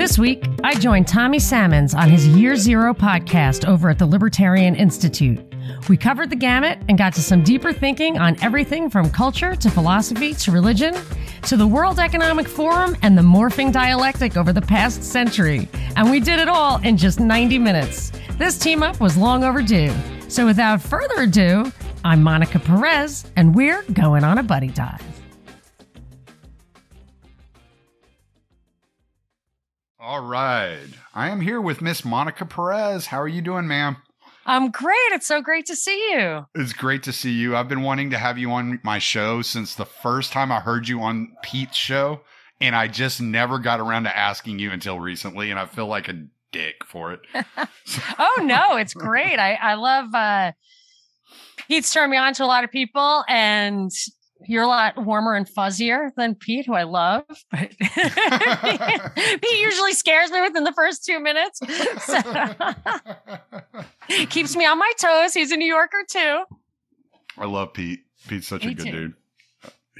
This week, I joined Tommy Salmons on his Year Zero podcast over at the Libertarian Institute. We covered the gamut and got to some deeper thinking on everything from culture to philosophy to religion to the World Economic Forum and the morphing dialectic over the past century. And we did it all in just 90 minutes. This team up was long overdue. So without further ado, I'm Monica Perez, and we're going on a buddy dive. All right. I am here with Miss Monica Perez. How are you doing, ma'am? I'm great. It's so great to see you. It's great to see you. I've been wanting to have you on my show since the first time I heard you on Pete's show, and I just never got around to asking you until recently, and I feel like a dick for it. oh no, it's great. I I love uh Pete's turned me on to a lot of people and you're a lot warmer and fuzzier than Pete, who I love. But Pete usually scares me within the first two minutes. So keeps me on my toes. He's a New Yorker too. I love Pete. Pete's such Me a good too. dude.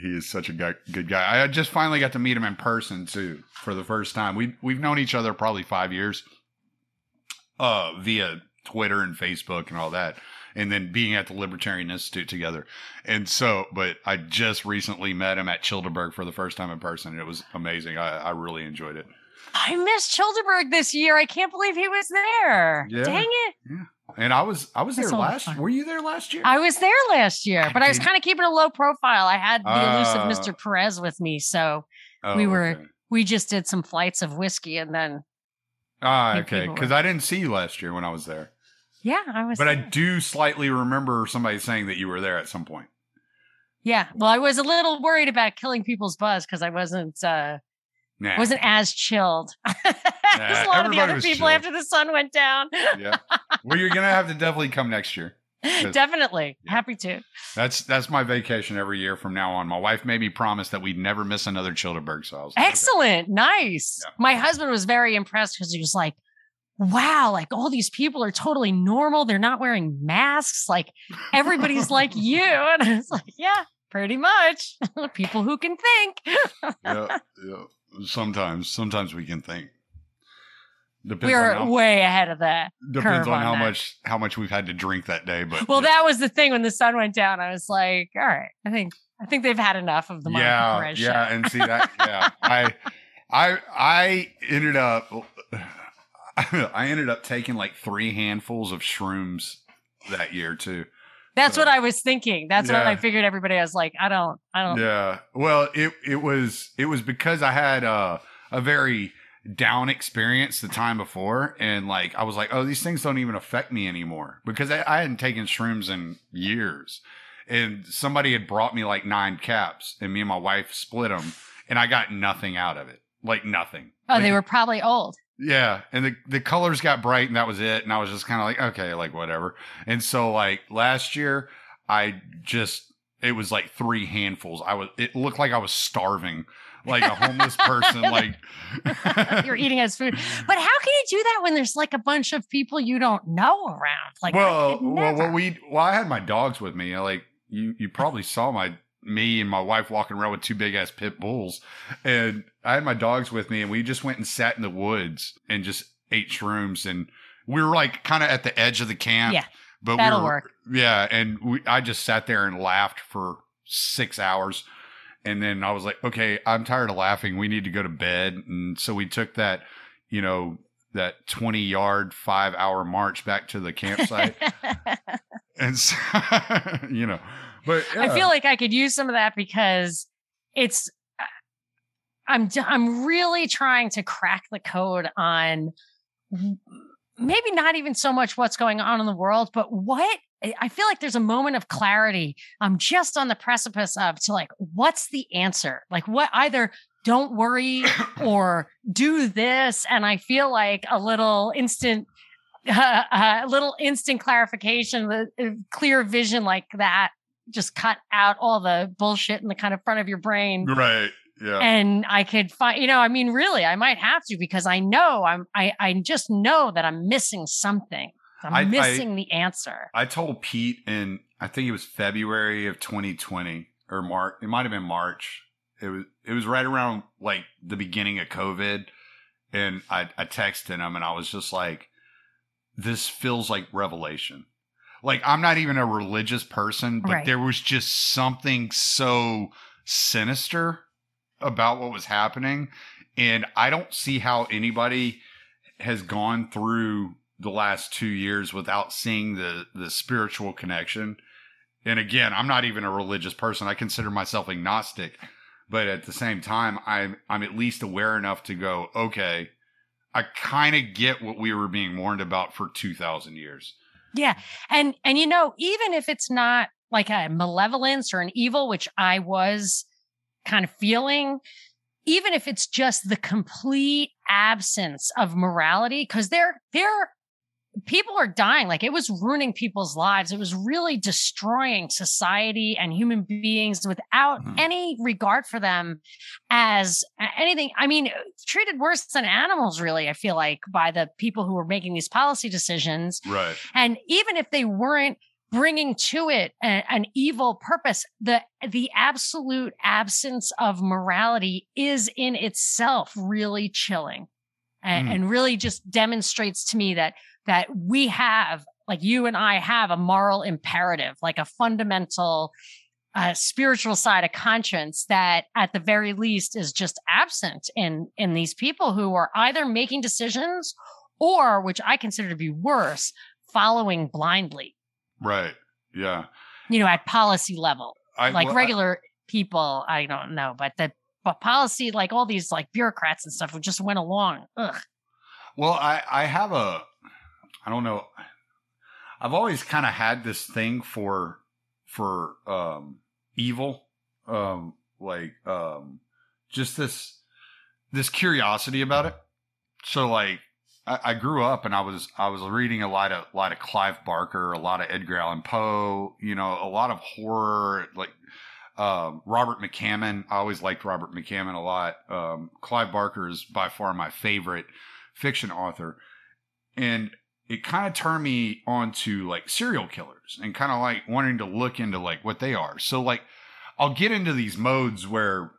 He is such a guy, good guy. I just finally got to meet him in person too for the first time. We we've known each other probably five years, uh, via Twitter and Facebook and all that, and then being at the Libertarian Institute together. And so, but I just recently met him at Childeberg for the first time in person. and It was amazing. I, I really enjoyed it. I missed Childeberg this year. I can't believe he was there. Yeah. Dang it. Yeah. And I was I was That's there a lot of last. fun. Were you there last year? I was there last year, God but I was kind of keeping a low profile. I had the elusive Ah. Mr. Perez with me, so Oh, we were- okay. we just did some flights of whiskey and then Ah, Few okay. Because I didn't see you last year when I was there. Yeah, I was But I do slightly remember somebody saying that you were there at some point. Yeah. Well, I was a little worried about killing people's buzz because I wasn't uh Nah. wasn't as chilled as a lot of the other people chilled. after the sun went down. yeah. Well, you're gonna have to definitely come next year. Definitely. Yeah. Happy to. That's that's my vacation every year from now on. My wife made me promise that we'd never miss another Childeberg. So I was like, okay. Excellent. Nice. Yeah. My husband was very impressed because he was like, wow, like all these people are totally normal. They're not wearing masks. Like everybody's like you. And I was like, yeah, pretty much. people who can think. yeah, yeah. Sometimes, sometimes we can think. Depends We're how, way ahead of that. depends on on how that. much how much we've had to drink that day. But Well, yeah. that was the thing when the sun went down. I was like, all right, I think I think they've had enough of the Monica yeah, Perez yeah, show. and see that, yeah, I, I, I ended up, I ended up taking like three handfuls of shrooms that year too. That's so- what I was thinking. That's what I figured everybody I was like, I don't, I don't. Yeah, well, it it was it was because I had a a very down experience the time before, and like I was like, oh, these things don't even affect me anymore because I, I hadn't taken shrooms in years, and somebody had brought me like nine caps, and me and my wife split them, and I got nothing out of it, like nothing. Oh, Like, they were probably old. Yeah, and the the colors got bright, and that was it. And I was just kind of like, okay, like whatever. And so like last year, I just it was like three handfuls. I was it looked like I was starving, like a homeless person. like You're eating as food. But how can you do that when there's like a bunch of people you don't know around? Like, well, well, never. we well, I had my dogs with me. Like you, you probably saw my me and my wife walking around with two big ass pit bulls, and I had my dogs with me, and we just went and sat in the woods and just ate shrooms, and we were like kind of at the edge of the camp. Yeah, but that'll we were, work. Yeah, and we, I just sat there and laughed for six hours. And then I was like, okay, I'm tired of laughing. We need to go to bed. And so we took that, you know, that 20 yard, five hour march back to the campsite. and so, you know, but I feel like I could use some of that because it's. I'm d- I'm really trying to crack the code on maybe not even so much what's going on in the world, but what I- feel like there's a moment of clarity. I'm just on the precipice of to like, what's the answer? Like, what either don't worry or do this. And I feel like a little instant, uh, a little instant clarification, the uh, clear vision like that, just cut out all the bullshit in the kind of front of your brain right. Yeah. and I could find, you know, I mean, really, I might have to because I know I'm, I, I just know that I'm missing something. I'm I- I- missing the answer. I told Pete in I think it was February of 2020 or March. It might have been March. It was it was right around like the beginning of COVID, and I, I texted him and I was just like, this feels like revelation. Like I'm not even a religious person, but Right. there was just something so sinister about what was happening. And I don't see how anybody has gone through the last two years without seeing the the spiritual connection. And again, I'm not even a religious person. I consider myself agnostic, but at the same time, I'm I'm at least aware enough to go, okay, I kind of get what we were being warned about for two thousand years. Yeah. And and you know, even if it's not like a malevolence or an evil, which I was kind of feeling, even if it's just the complete absence of morality, because they're they're people are dying. Like it was ruining people's lives. It was really destroying society and human beings without Mhm. any regard for them as anything. I mean, treated worse than animals, really, I feel like, by the people who were making these policy decisions. Right. And even if they weren't bringing to it a- an evil purpose, the the absolute absence of morality is in itself really chilling, and, Mm. and really just demonstrates to me that that we have, like you and I, have a moral imperative, like a fundamental. Uh, spiritual side of conscience that at the very least is just absent in in these people who are either making decisions or which i consider to be worse following blindly, Right. Yeah. you know, at policy level. I, Like well, I- regular people, I don't know, but the but policy, like all these like bureaucrats and stuff, who just went along. Ugh. Well, I I have a I don't know. I've always kind of had this thing for for um evil um like um just this this curiosity about it. So like I, I grew up and I was I was reading a lot of lot of Clive Barker, a lot of Edgar Allan Poe, you know, a lot of horror like um, Robert McCammon. I always liked Robert McCammon a lot. Um, Clive Barker is by far my favorite fiction author. And it kind of turned me on to like serial killers and kind of like wanting to look into like what they are. So like I'll get into these modes where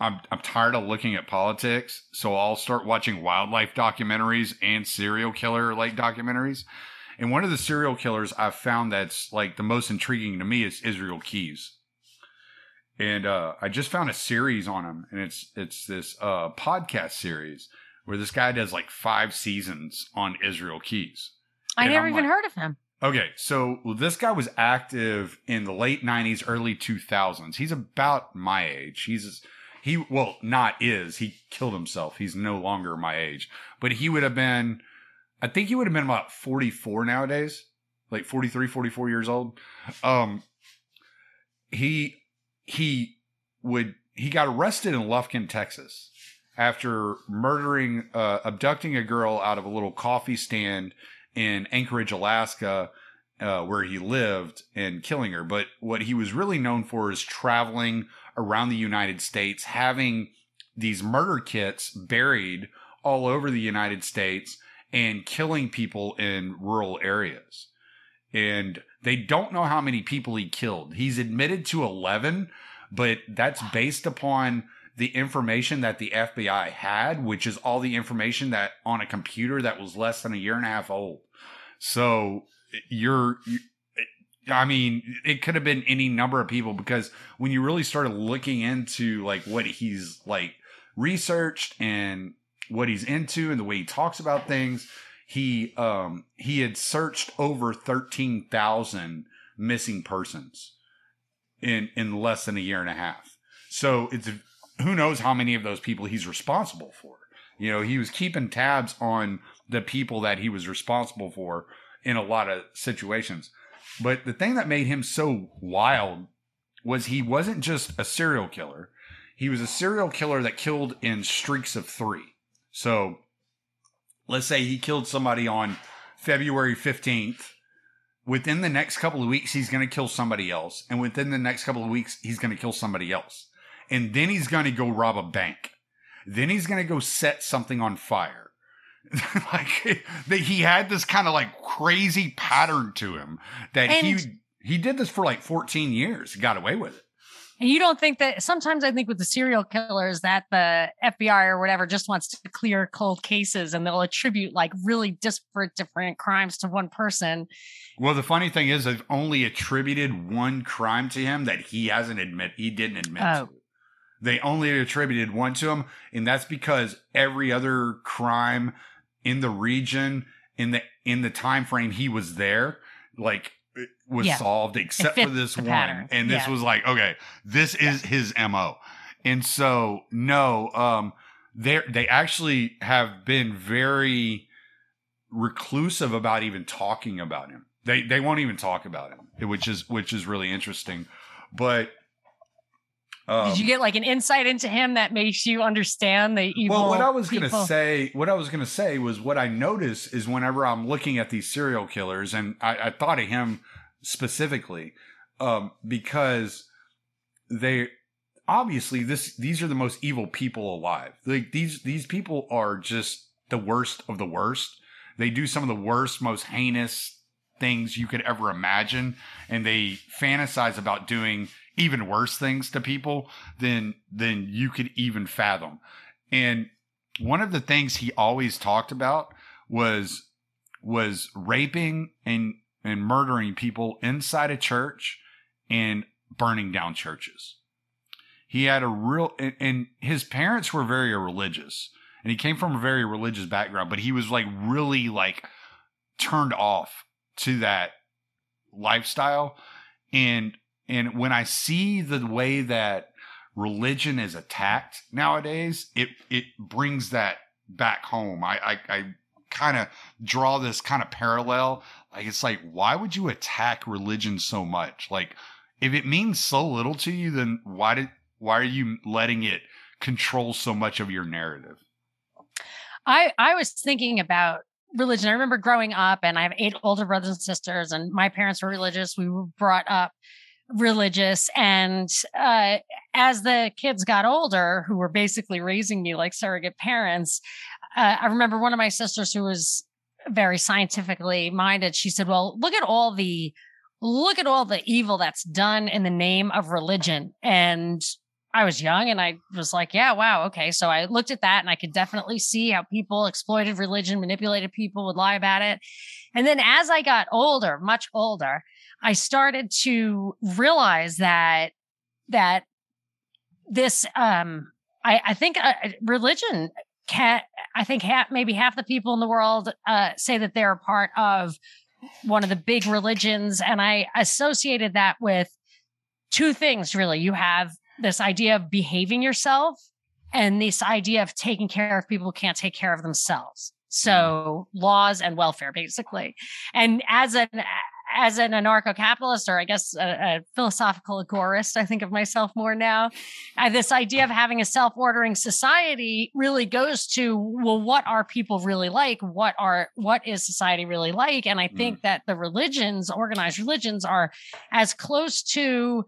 I'm I'm tired of looking at politics, so I'll start watching wildlife documentaries and serial killer like documentaries. And one of the serial killers I've found that's like the most intriguing to me is Israel Keyes. And uh, I just found a series on him, and it's it's this uh, podcast series where this guy does like five seasons on Israel Keyes. I never I'm even like- heard of him. Okay, so this guy was active in the late '90s, early 2000s. He's about my age. He's he well, not is he killed himself. He's no longer my age, but he would have been. I think he would have been about 44 nowadays, like 43, 44 years old. Um, he he would he got arrested in Lufkin, Texas, after murdering, uh, abducting a girl out of a little coffee stand in Anchorage, Alaska, uh, where he lived, and killing her. But what he was really known for is traveling around the United States, having these murder kits buried all over the United States and killing people in rural areas. And they don't know how many people he killed. He's admitted to 11, but that's based upon the information that the FBI had, which is all the information that on a computer that was less than a year and a half old. So you're, you, I mean, it could have been any number of people because when you really started looking into like what he's like researched and what he's into and the way he talks about things, he um he had searched over 13,000 missing persons in in less than a year and a half. So it's who knows how many of those people he's responsible for. You know, he was keeping tabs on the people that he was responsible for in a lot of situations. But the thing that made him so wild was he wasn't just a serial killer. He was a serial killer that killed in streaks of 3. So let's say he killed somebody on February 15th. Within the next couple of weeks, he's going to kill somebody else. And within the next couple of weeks, he's going to kill somebody else. And then he's going to go rob a bank. Then he's going to go set something on fire. like that he had this kind of like crazy pattern to him that And- he he did this for like 14 years. He got away with it. And you don't think that sometimes I think with the serial killers that the FBI or whatever just wants to clear cold cases and they'll attribute like really disparate different crimes to one person. Well, the funny thing is, they've only attributed one crime to him that he hasn't admit he didn't admit Oh. to. They only attributed one to him, and that's because every other crime in the region in the in the time frame he was there, like was Yeah. solved except for this one. pattern. And this Yeah. was like, okay, this is his MO. And so no, um they they actually have been very reclusive about even talking about him. They they won't even talk about him, which is which is really interesting. But um, Did you get like an insight into him that makes you understand the evil? well, what I was people? gonna say, what I was gonna say was what I notice is whenever I'm looking at these serial killers, and I, I thought of him specifically um, because they obviously this these are the most evil people alive. Like these these people are just the worst of the worst. They do some of the worst, most heinous things you could ever imagine, and they fantasize about doing even worse things to people than than you could even fathom. And one of the things he always talked about was was raping and and murdering people inside a church and burning down churches. He had a real and, and his parents were very religious and he came from a very religious background, but he was like really like turned off to that lifestyle and and when I see the way that religion is attacked nowadays, it it brings that back home. I I, I kind of draw this kind of parallel. Like it's like, why would you attack religion so much? Like, if it means so little to you, then why did why are you letting it control so much of your narrative? I I was thinking about religion. I remember growing up, and I have eight older brothers and sisters, and my parents were religious. We were brought up religious, and uh, as the kids got older, who were basically raising me like surrogate parents, uh, I remember one of my sisters who was very scientifically minded. She said, "Well, look at all the." Look at all the evil that's done in the name of religion. And I was young and I was like, yeah, wow, okay. So I looked at that and I could definitely see how people exploited religion, manipulated people, would lie about it. And then as I got older, much older, I started to realize that that this um I, I think uh, religion can I think ha- maybe half the people in the world uh, say that they're a part of one of the big religions, and I associated that with two things really. You have this idea of behaving yourself and this idea of taking care of people who can't take care of themselves. So laws and welfare, basically. And as an as an anarcho-capitalist, or I guess a, a philosophical agorist, I think of myself more now. Uh, this idea of having a self-ordering society really goes to well, what are people really like? What are what is society really like? And I think that the religions, organized religions, are as close to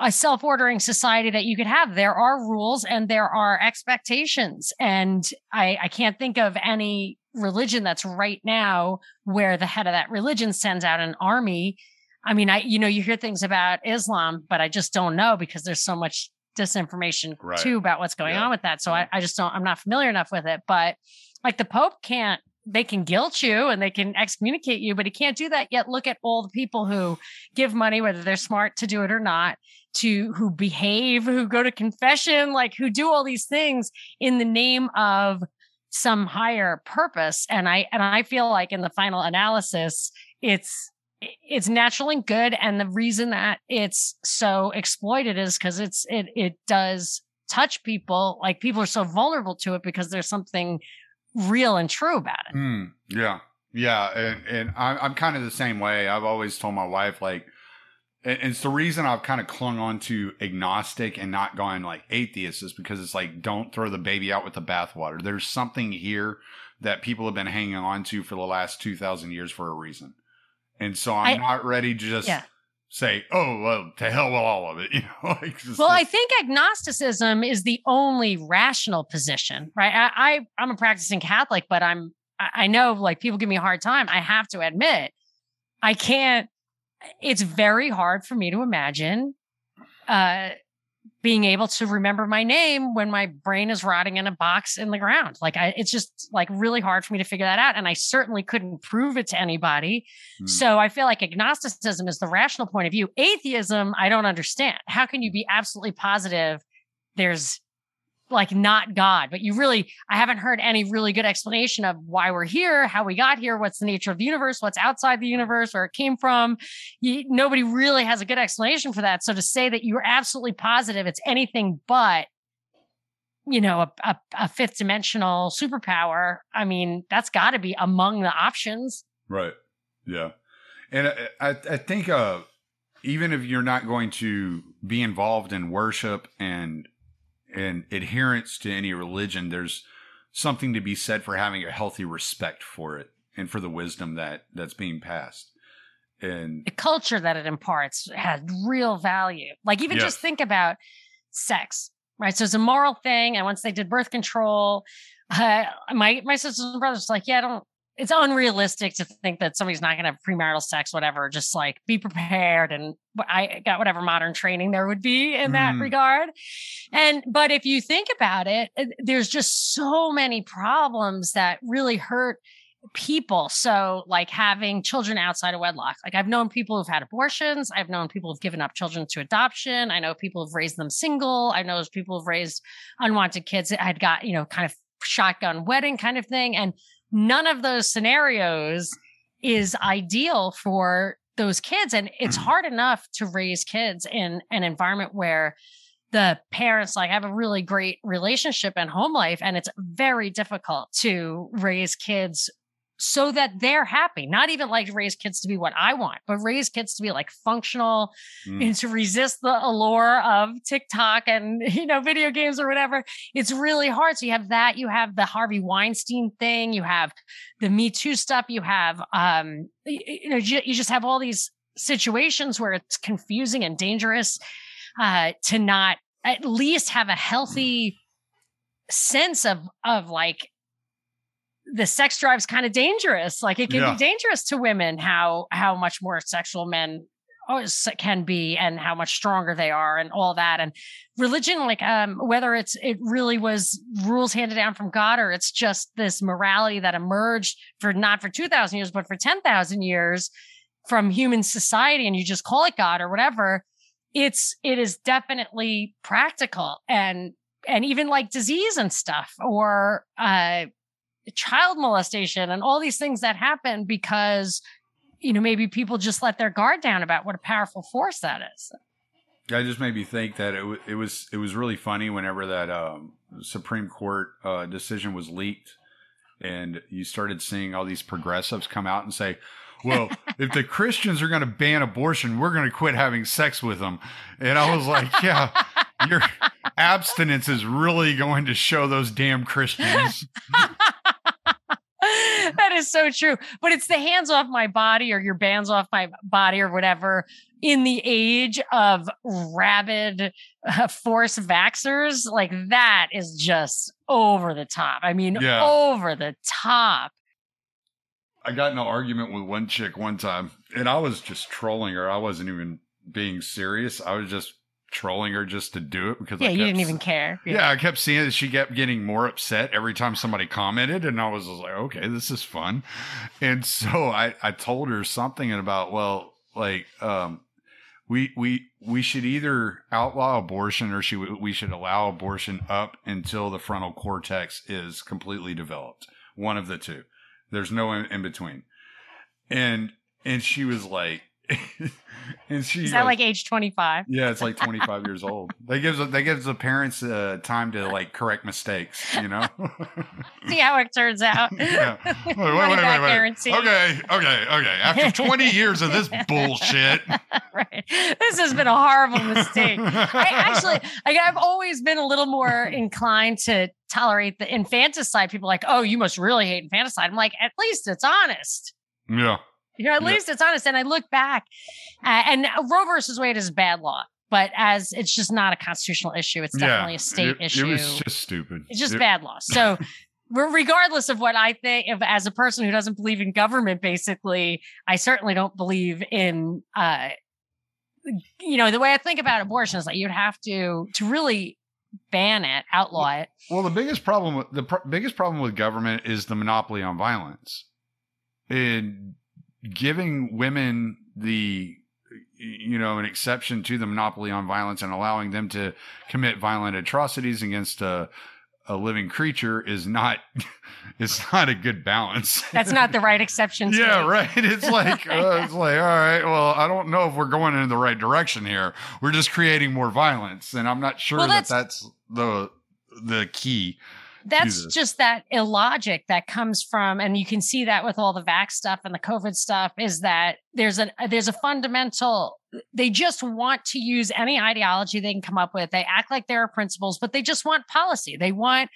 a self-ordering society that you could have. There are rules and there are expectations. And I, I can't think of any religion that's right now where the head of that religion sends out an army. I mean, I, you know, you hear things about Islam, but I just don't know because there's so much disinformation Right. too about what's going Yeah. on with that. So I, I just don't, I'm not familiar enough with it. But like the Pope can't, they can guilt you and they can excommunicate you, but he can't do that yet. Look at all the people who give money, whether they're smart to do it or not, to who behave, who go to confession, like who do all these things in the name of some higher purpose. And I and I feel like in the final analysis, it's it's natural and good. And the reason that it's so exploited is because it's it it does touch people. Like people are so vulnerable to it because there's something real and true about it. Mm, yeah, yeah, and and I'm I'm kind of the same way. I've always told my wife like, it's the reason I've kind of clung on to agnostic and not going like atheist is because it's like don't throw the baby out with the bathwater. There's something here that people have been hanging on to for the last two thousand years for a reason, and so I'm I- not ready to just Yeah. say, oh well, to hell with all of it. You know, like just, Well, I think agnosticism is the only rational position, right? I, I I'm a practicing Catholic, but I'm I know like people give me a hard time. I have to admit, I can't. It's very hard for me to imagine uh, being able to remember my name when my brain is rotting in a box in the ground. Like I, it's just like really hard for me to figure that out. And I certainly couldn't prove it to anybody. Mm. So I feel like agnosticism is the rational point of view. Atheism, I don't understand. How can you be absolutely positive there's like not God, but you really, I haven't heard any really good explanation of why we're here, how we got here, what's the nature of the universe, what's outside the universe, where it came from. You, nobody really has a good explanation for that. So to say that you're absolutely positive it's anything but, you know, a, a, a fifth dimensional superpower, I mean, that's got to be among the options. Right. Yeah. And I, I, I think, uh, even if you're not going to be involved in worship and and adherence to any religion, there's something to be said for having a healthy respect for it and for the wisdom that that's being passed. And the culture that it imparts has real value. Like even just think about sex, right? So it's a moral thing. And once they did birth control, uh, my my sisters and brothers like, yeah, I don't it's unrealistic to think that somebody's not going to have premarital sex, whatever. Just like be prepared. And I got whatever modern training there would be in that mm. regard. And, but if you think about it, there's just so many problems that really hurt people. So, like having children outside of wedlock. Like, I've known people who've had abortions. I've known people who've given up children to adoption. I know people who've raised them single. I know people who've raised unwanted kids that had got, you know, kind of shotgun wedding kind of thing. And none of those scenarios is ideal for those kids. And it's mm-hmm. hard enough to raise kids in an environment where the parents like have a really great relationship and home life and it's very difficult to raise kids so that they're happy. Not even like raise kids to be what I want, but raise kids to be like functional mm. and to resist the allure of TikTok and, you know, video games or whatever. It's really hard. So you have that, you have the Harvey Weinstein thing, you have the Me Too stuff, you have, um, you know, you just have all these situations where it's confusing and dangerous, uh, to not at least have a healthy sense of, of like, the sex drive's kind of dangerous. Like it can yeah. be dangerous to women how how much more sexual men can be and how much stronger they are and all that and religion like um whether it's it really was rules handed down from god or it's just this morality that emerged for not for 2000 years but for 10,000 years from human society and you just call it god or whatever it's it is definitely practical and and even like disease and stuff or uh child molestation and all these things that happen because you know maybe people just let their guard down about what a powerful force that is that just made me think that it, w- it was it was really funny whenever that um, Supreme Court uh, decision was leaked, and you started seeing all these progressives come out and say, "Well, if the Christians are going to ban abortion, we're going to quit having sex with them." And I was like, "Yeah, your abstinence is really going to show those damn Christians." that is so true. But it's the hands off my body or your bands off my body or whatever in the age of rabid uh, force vaxers. Like that is just over the top. I mean, yeah. over the top. I got in an argument with one chick one time and I was just trolling her. I wasn't even being serious. I was just trolling her just to do it because yeah, I you didn't even care. Yeah. yeah. I kept seeing that she kept getting more upset every time somebody commented, and I was like, okay, this is fun. And so I I told her something about well, like um, we we we should either outlaw abortion or she we should allow abortion up until the frontal cortex is completely developed. One of the two. There's no in, in between. And and she was like and she is that like, like age 25 yeah it's like 25 years old. That gives that gives the parents uh, time to like correct mistakes you know? See how it turns out. Yeah. Wait, wait, wait, wait, wait. okay okay okay. After 20 years of this bullshit. Right. This has been a horrible mistake. I actually like, i've always been a little more inclined to tolerate the infanticide. People like oh you must really hate infanticide. I'm like at least it's honest. Yeah you know, at least it's honest. And I look back, uh, and Roe versus Wade is bad law, but as it's just not a constitutional issue, it's definitely yeah, a state it, issue. It was just stupid. It's just it, bad law. So, regardless of what I think, if, as a person who doesn't believe in government, basically, I certainly don't believe in uh, you know, the way I think about abortion is that you'd have to to really ban it, outlaw it. Well, the biggest problem with the pr- biggest problem with government is the monopoly on violence. And giving women the you know an exception to the monopoly on violence and allowing them to commit violent atrocities against a a living creature is not it's not a good balance. That's not the right exception. yeah, right. It's like uh, it's like all right. Well, I don't know if we're going in the right direction here. We're just creating more violence, and I'm not sure Well, that that's- that's the the key. That's Jesus. just that illogic that comes from, and you can see that with all the vax stuff and the COVID stuff, is that there's a uh, there's a fundamental. They just want to use any ideology they can come up with. They act like there are principles, but they just want policy. They want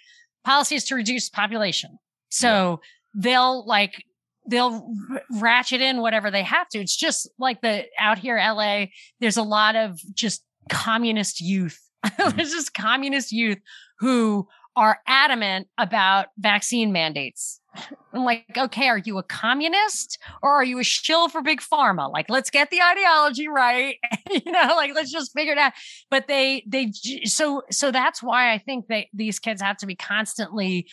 policies to reduce population. So they'll like they'll r- ratchet in whatever they have to. It's just like the out here, LA. There's a lot of just communist youth. Mm-hmm. there's just communist youth who are adamant about vaccine mandates. I'm like, okay, are you a communist or are you a shill for big pharma? Like, let's get the ideology right. you know, like let's just figure it out. But they, they, so, so that's why I think that these kids have to be constantly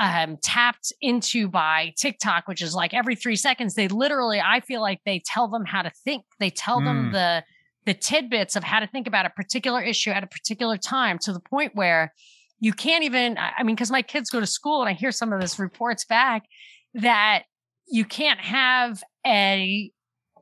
um, tapped into by TikTok, which is like every three seconds, they literally, I feel like they tell them how to think. They tell them Mm. the, the tidbits of how to think about a particular issue at a particular time to the point where you can't even i mean because my kids go to school and i hear some of this reports back that you can't have a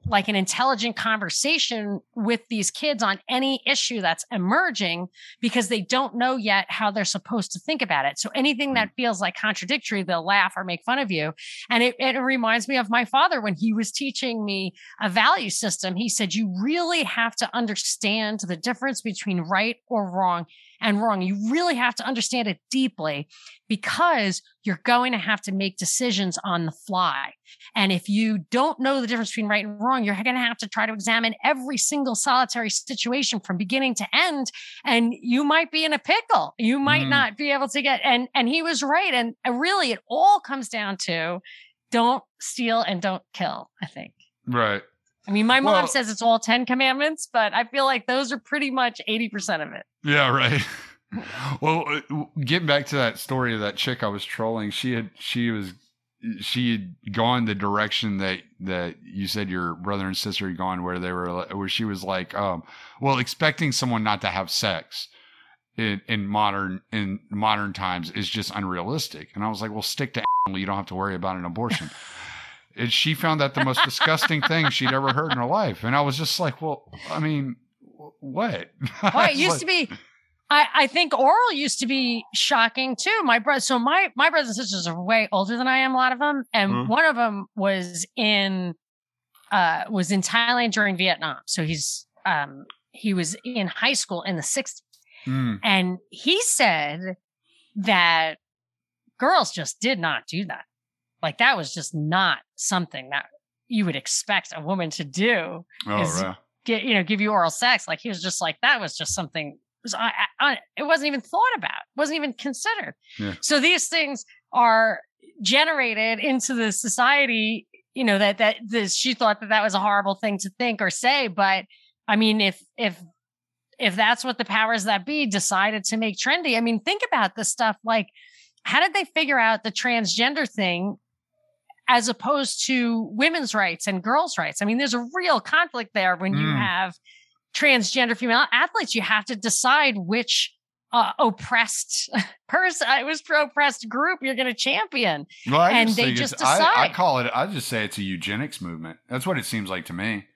like an intelligent conversation with these kids on any issue that's emerging because they don't know yet how they're supposed to think about it. So anything mm. that feels like contradictory, they'll laugh or make fun of you. And it, it reminds me of my father when he was teaching me a value system. He said, you really have to understand the difference between right or wrong and wrong. You really have to understand it deeply because you're going to have to make decisions on the fly. And if you don't know the difference between right and wrong, you're going to have to try to examine every single solitary situation from beginning to end. And you might be in a pickle. You might Mm. not be able to get, and, and he was right. And really, it all comes down to don't steal and don't kill, I think. Right. I mean, my mom Well- says it's all 10 commandments, but I feel like those are pretty much 80% of it. Yeah, right. well, uh, getting back to that story of that chick I was trolling, she had she was she had gone the direction that that you said your brother and sister had gone, where they were where she was like, um, well, expecting someone not to have sex in in modern in modern times is just unrealistic. And I was like, well, stick to you don't have to worry about an abortion. And she found that the most disgusting thing she'd ever heard in her life. And I was just like, well, I mean, what? Well, it used to be. I, I think oral used to be shocking too. My brother, so my my brothers and sisters are way older than I am. A lot of them, and Mhm. one of them was in uh was in Thailand during Vietnam. So he's um he was in high school in the 60s. Mm, and he said that girls just did not do that. Like that was just not something that you would expect a woman to do oh, is- right. get you know give you oral sex like he was just like that was just something was I, I, it wasn't even thought about wasn't even considered Yeah. so these things are generated into the society you know that that this she thought that that was a horrible thing to think or say but i mean if if if that's what the powers that be decided to make trendy i mean think about this stuff like how did they figure out the transgender thing as opposed to women's rights and girls' rights. I mean, there's a real conflict there when you Mm. have transgender female athletes. You have to decide which uh, oppressed person, it was pro oppressed group you're going to champion. Well, and they just decide. I, I call it. I just say it's a eugenics movement. That's what it seems like to me.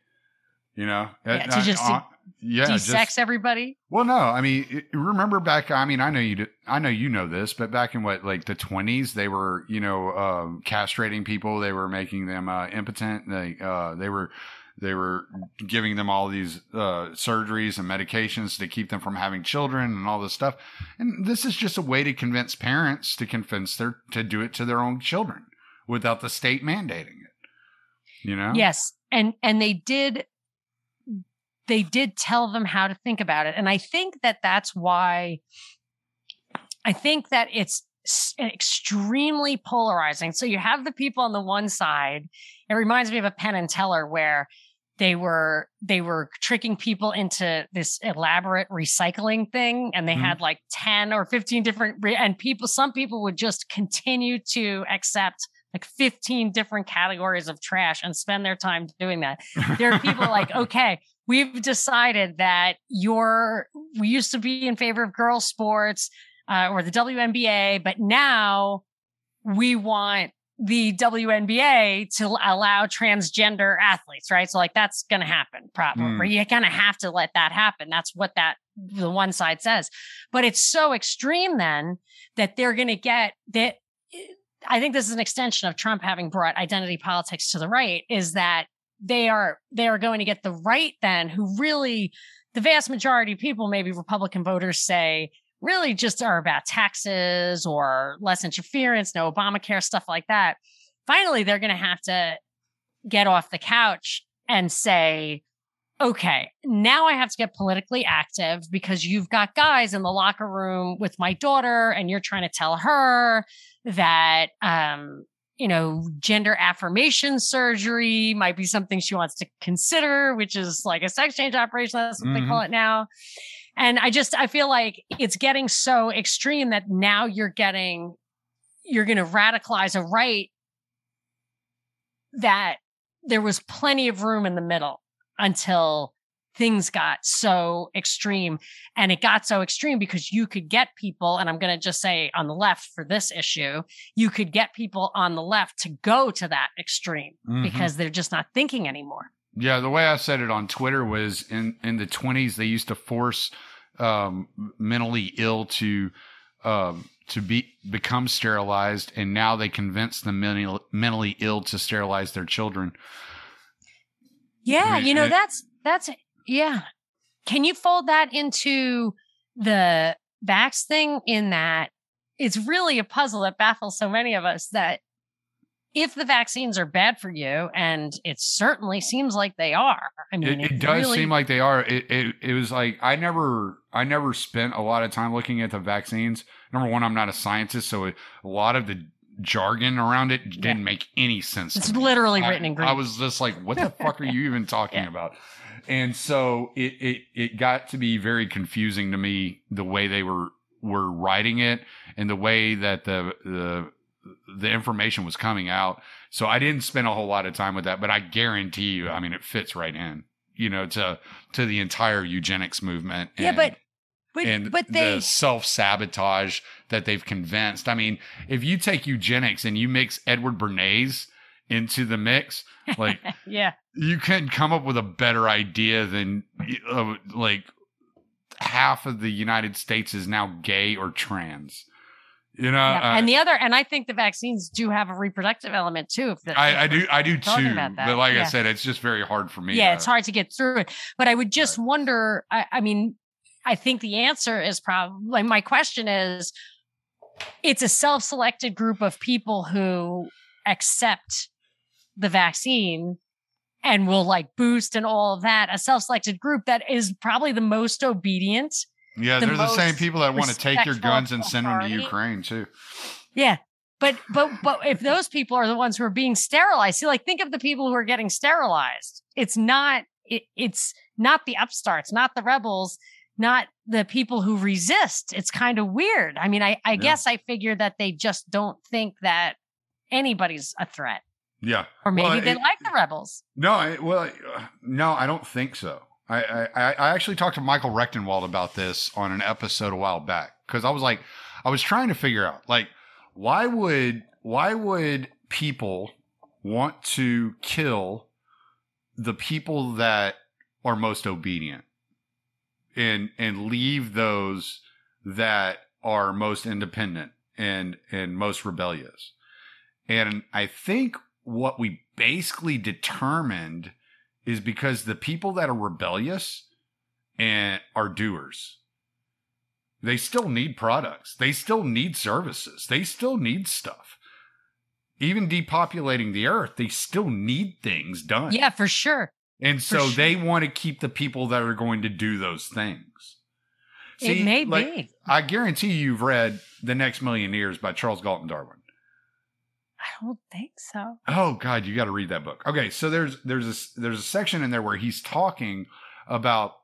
You know, Yeah, to I- just I- yeah, De-sex just- everybody. well, no, I mean, remember back? I mean, I know you. I know you know this, but back in what like the twenties, they were you know um, castrating people. They were making them uh, impotent. They uh, they were they were giving them all these uh, surgeries and medications to keep them from having children and all this stuff. And this is just a way to convince parents to convince their to do it to their own children without the state mandating it. You know? Yes. And and they did they did tell them how to think about it. And I think that that's why I think that it's extremely polarizing. So you have the people on the one side. It reminds me of a Penn and Teller where they were they were tricking people into this elaborate recycling thing and they Mhm. had like 10 or 15 different re- and people some people would just continue to accept like 15 different categories of trash and spend their time doing that there are people like okay we've decided that you're we used to be in favor of girls sports uh, or the WNBA but now we want the WNBA to allow transgender athletes, right? So like that's going to happen probably. Mm. You're going to have to let that happen. That's what that the one side says. But it's so extreme then that they're going to get that I think this is an extension of Trump having brought identity politics to the right is that they are they are going to get the right then who really the vast majority of people maybe Republican voters say really just are about taxes or less interference, no Obamacare, stuff like that. Finally, they're going to have to get off the couch and say, okay, now I have to get politically active because you've got guys in the locker room with my daughter and you're trying to tell her that, um, you know, gender affirmation surgery might be something she wants to consider, which is like a sex change operation. That's what Mhm. they call it now. And I just, I feel like it's getting so extreme that now you're getting, you're going to radicalize a right that there was plenty of room in the middle until things got so extreme. And it got so extreme because you could get people, and I'm going to just say on the left for this issue, you could get people on the left to go to that extreme Mhm. because they're just not thinking anymore. Yeah, the way I said it on Twitter was in in the twenties they used to force um, mentally ill to um, to be become sterilized, and now they convince the mentally mentally ill to sterilize their children. Yeah, Right, you know, and- that's that's yeah. Can you fold that into the vax thing in that it's really a puzzle that baffles so many of us that if the vaccines are bad for you, and it certainly seems like they are. I mean, It, it does really- seem like they are. It, it it was like I never I never spent a lot of time looking at the vaccines. Number one, I'm not a scientist, so it, a lot of the jargon around it didn't make any sense. it's to me. literally I- written in Greek. I was just like, what the fuck are you even talking Yeah. about? And so it, it it got to be very confusing to me the way they were were writing it and the way that the the the information was coming out. So I didn't spend a whole lot of time with that, but I guarantee you, I mean, it fits right in, you know, to to the entire eugenics movement. yeah, but but and but they the self sabotage that they've convinced. I mean, if you take eugenics and you mix Edward Bernays into the mix, like yeah you can't come up with a better idea than uh, like half of the United States is now gay or trans. You know, yeah. uh, and the other and I think the vaccines do have a reproductive element too. If the, I, I do, I do too. But like I said, it's just very hard for me. yeah, to- it's hard to get through it. But I would just wonder. I, I mean, I think the answer is probably my question is, it's a self-selected group of people who accept the vaccine and will like boost and all of that. A self-selected group that is probably the most obedient. Yeah, the they're the same people that want to take your guns and send them to. Ukraine too. Yeah. But but but if those people are the ones who are being sterilized, see, like think of the people who are getting sterilized. It's not it, it's not the upstarts, not the rebels, not the people who resist. It's kind of weird. I mean, I, I Yeah. guess I figure that they just don't think that anybody's a threat. Yeah. Or maybe Well, they it- like the rebels. No, I, well, uh, no, I don't think so. I, I, I I actually talked to Michael Rectenwald about this on an episode a while back because I was like, I was trying to figure out like why would why would people want to kill the people that are most obedient and and leave those that are most independent and and most rebellious and i think what we basically determined is because the people that are rebellious and are doers they still need products they still need services they still need stuff even depopulating the earth they still need things done Yeah, for sure. and For so sure. they want to keep the people that are going to do those things it may like, be. i guarantee you've read the next million years by charles galton darwin I don't think so. Oh God, you got to read that book. Okay, so there's there's a there's a section in there where he's talking about.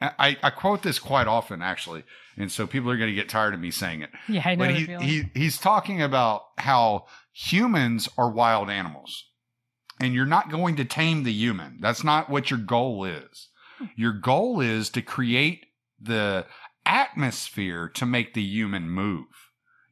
I, I quote this quite often actually, and so people are going to get tired of me saying it. Yeah, I know. But he, he he's talking about how humans are wild animals, and you're not going to tame the human. That's not what your goal is. Hmm. Your goal is to create the atmosphere to make the human move.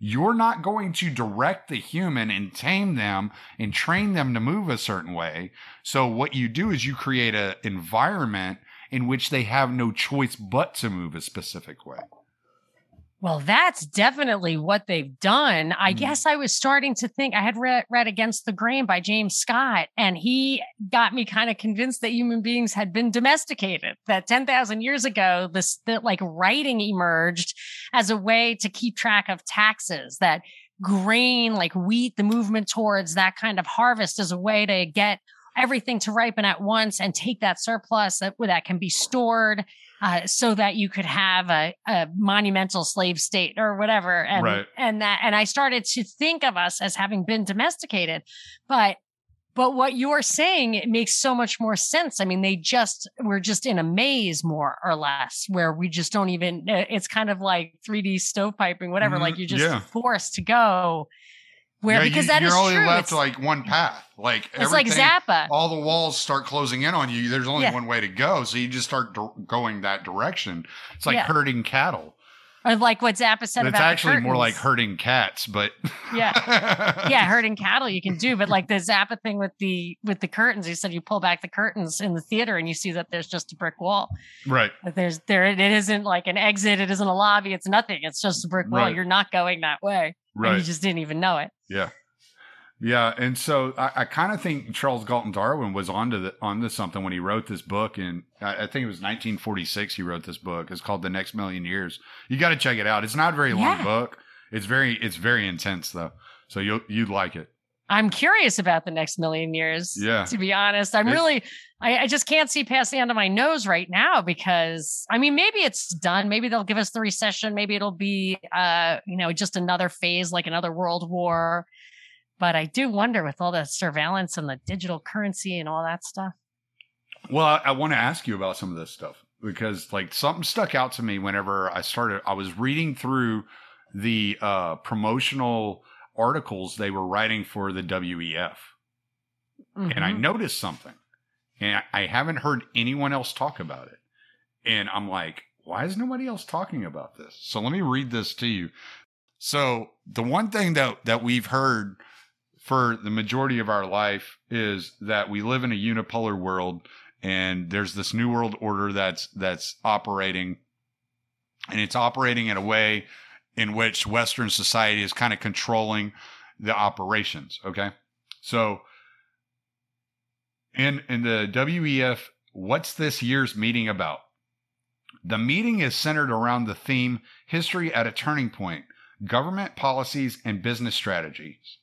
You're not going to direct the human and tame them and train them to move a certain way. So what you do is you create an environment in which they have no choice but to move a specific way. Well, that's definitely what they've done. I Mm. guess I was starting to think I had read, read Against the Grain by James Scott, and he got me kind of convinced that human beings had been domesticated. That 10,000 years ago, this that like writing emerged as a way to keep track of taxes, that grain, like wheat, the movement towards that kind of harvest is a way to get everything to ripen at once and take that surplus that, that can be stored uh, so that you could have a, a monumental slave state or whatever. And, Right. and that, and I started to think of us as having been domesticated, but, but what you're saying, it makes so much more sense. I mean, they just, we're just in a maze more or less where we just don't even, uh, it's kind of like 3D stovepiping, whatever. Mhm. Like you're just Yeah. forced to go where, Yeah, because you, that you're is only true. left It's, like one path. Like it's like everything- Zappa. all the walls start closing in on you. There's only Yeah. one way to go, so you just start going that direction. It's like Yeah. herding cattle. Or like what Zappa said It's about actually more like herding cats, but Yeah. yeah, herding cattle you can do, but like the Zappa thing with the with the curtains, he said you pull back the curtains in the theater and you see that there's just a brick wall. right. That there's there it isn't like an exit, it isn't a lobby, it's nothing. It's just a brick wall. Right. You're not going that way. And you just didn't even know it. Yeah. Yeah, and so I, I kind of think Charles Galton Darwin was onto the onto something when he wrote this book, and I, I think it was 1946. He wrote this book. It's called The Next Million Years. You got to check it out. It's not a very long Yeah. book. It's very it's very intense though, so you'll you'd like it. I'm curious about the next million years. Yeah. To be honest, I'm It's- really, I, I just can't see past the end of my nose right now because I mean, maybe it's done. Maybe they'll give us the recession. Maybe it'll be, uh, you know, just another phase like another world war. But I do wonder with all the surveillance and the digital currency and all that stuff. Well, I, I want to ask you about some of this stuff because like something stuck out to me whenever I started. I was reading through the uh, promotional articles they were writing for the WEF. and I Mhm. noticed something, and I haven't heard anyone else talk about it. And I'm like, why is nobody else talking about this? So let me read this to you. So the one thing that that we've heard for the majority of our life is that we live in a unipolar world, and there's this new world order that's that's operating, and it's operating in a way in which Western society is kind of controlling the operations. Okay, so in in the WEF, what's this year's meeting about? The meeting is centered around the theme History at a Turning Point Government Policies and Business Strategies.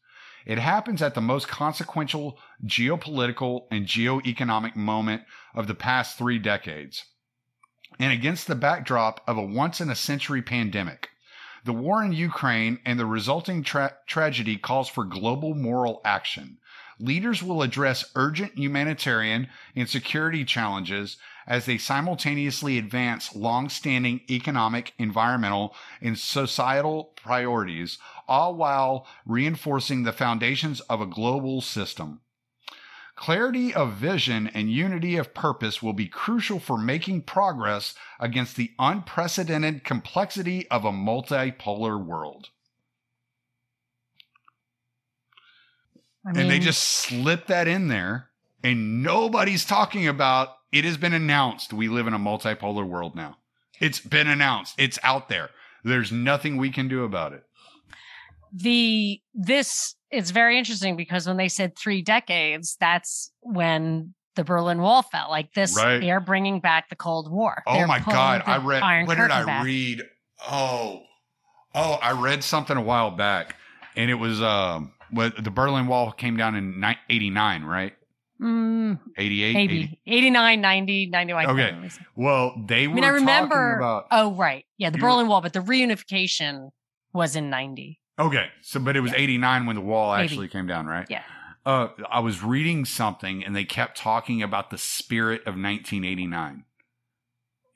It happens at the most consequential geopolitical and geoeconomic moment of the past three decades, and against the backdrop of a once in a century pandemic. The war in Ukraine and the resulting tra- tragedy calls for global moral action leaders will address urgent humanitarian and security challenges as they simultaneously advance long-standing economic, environmental, and societal priorities, all while reinforcing the foundations of a global system. Clarity of vision and unity of purpose will be crucial for making progress against the unprecedented complexity of a multipolar world. I and they just slip that in there and nobody's talking about it has been announced we live in a multipolar world now. It's been announced. It's out there. There's nothing we can do about it the this is very interesting because when they said three decades, that's when the Berlin Wall fell. Like this, Right. they're bringing back the Cold War. oh They're my god i read Iron what did i back. read oh oh i read something a while back and it was um what the berlin wall came down in 89 right Mm, 88 80 89, 90, 91. Okay. well they were I mean, I talking remember. about oh, right. Yeah, the You were- Berlin Wall, but the reunification was in 90. Okay, so but it was Yeah. 89 when the wall 80. actually came down, right? Yeah. Uh, I was reading something and they kept talking about the spirit of 1989.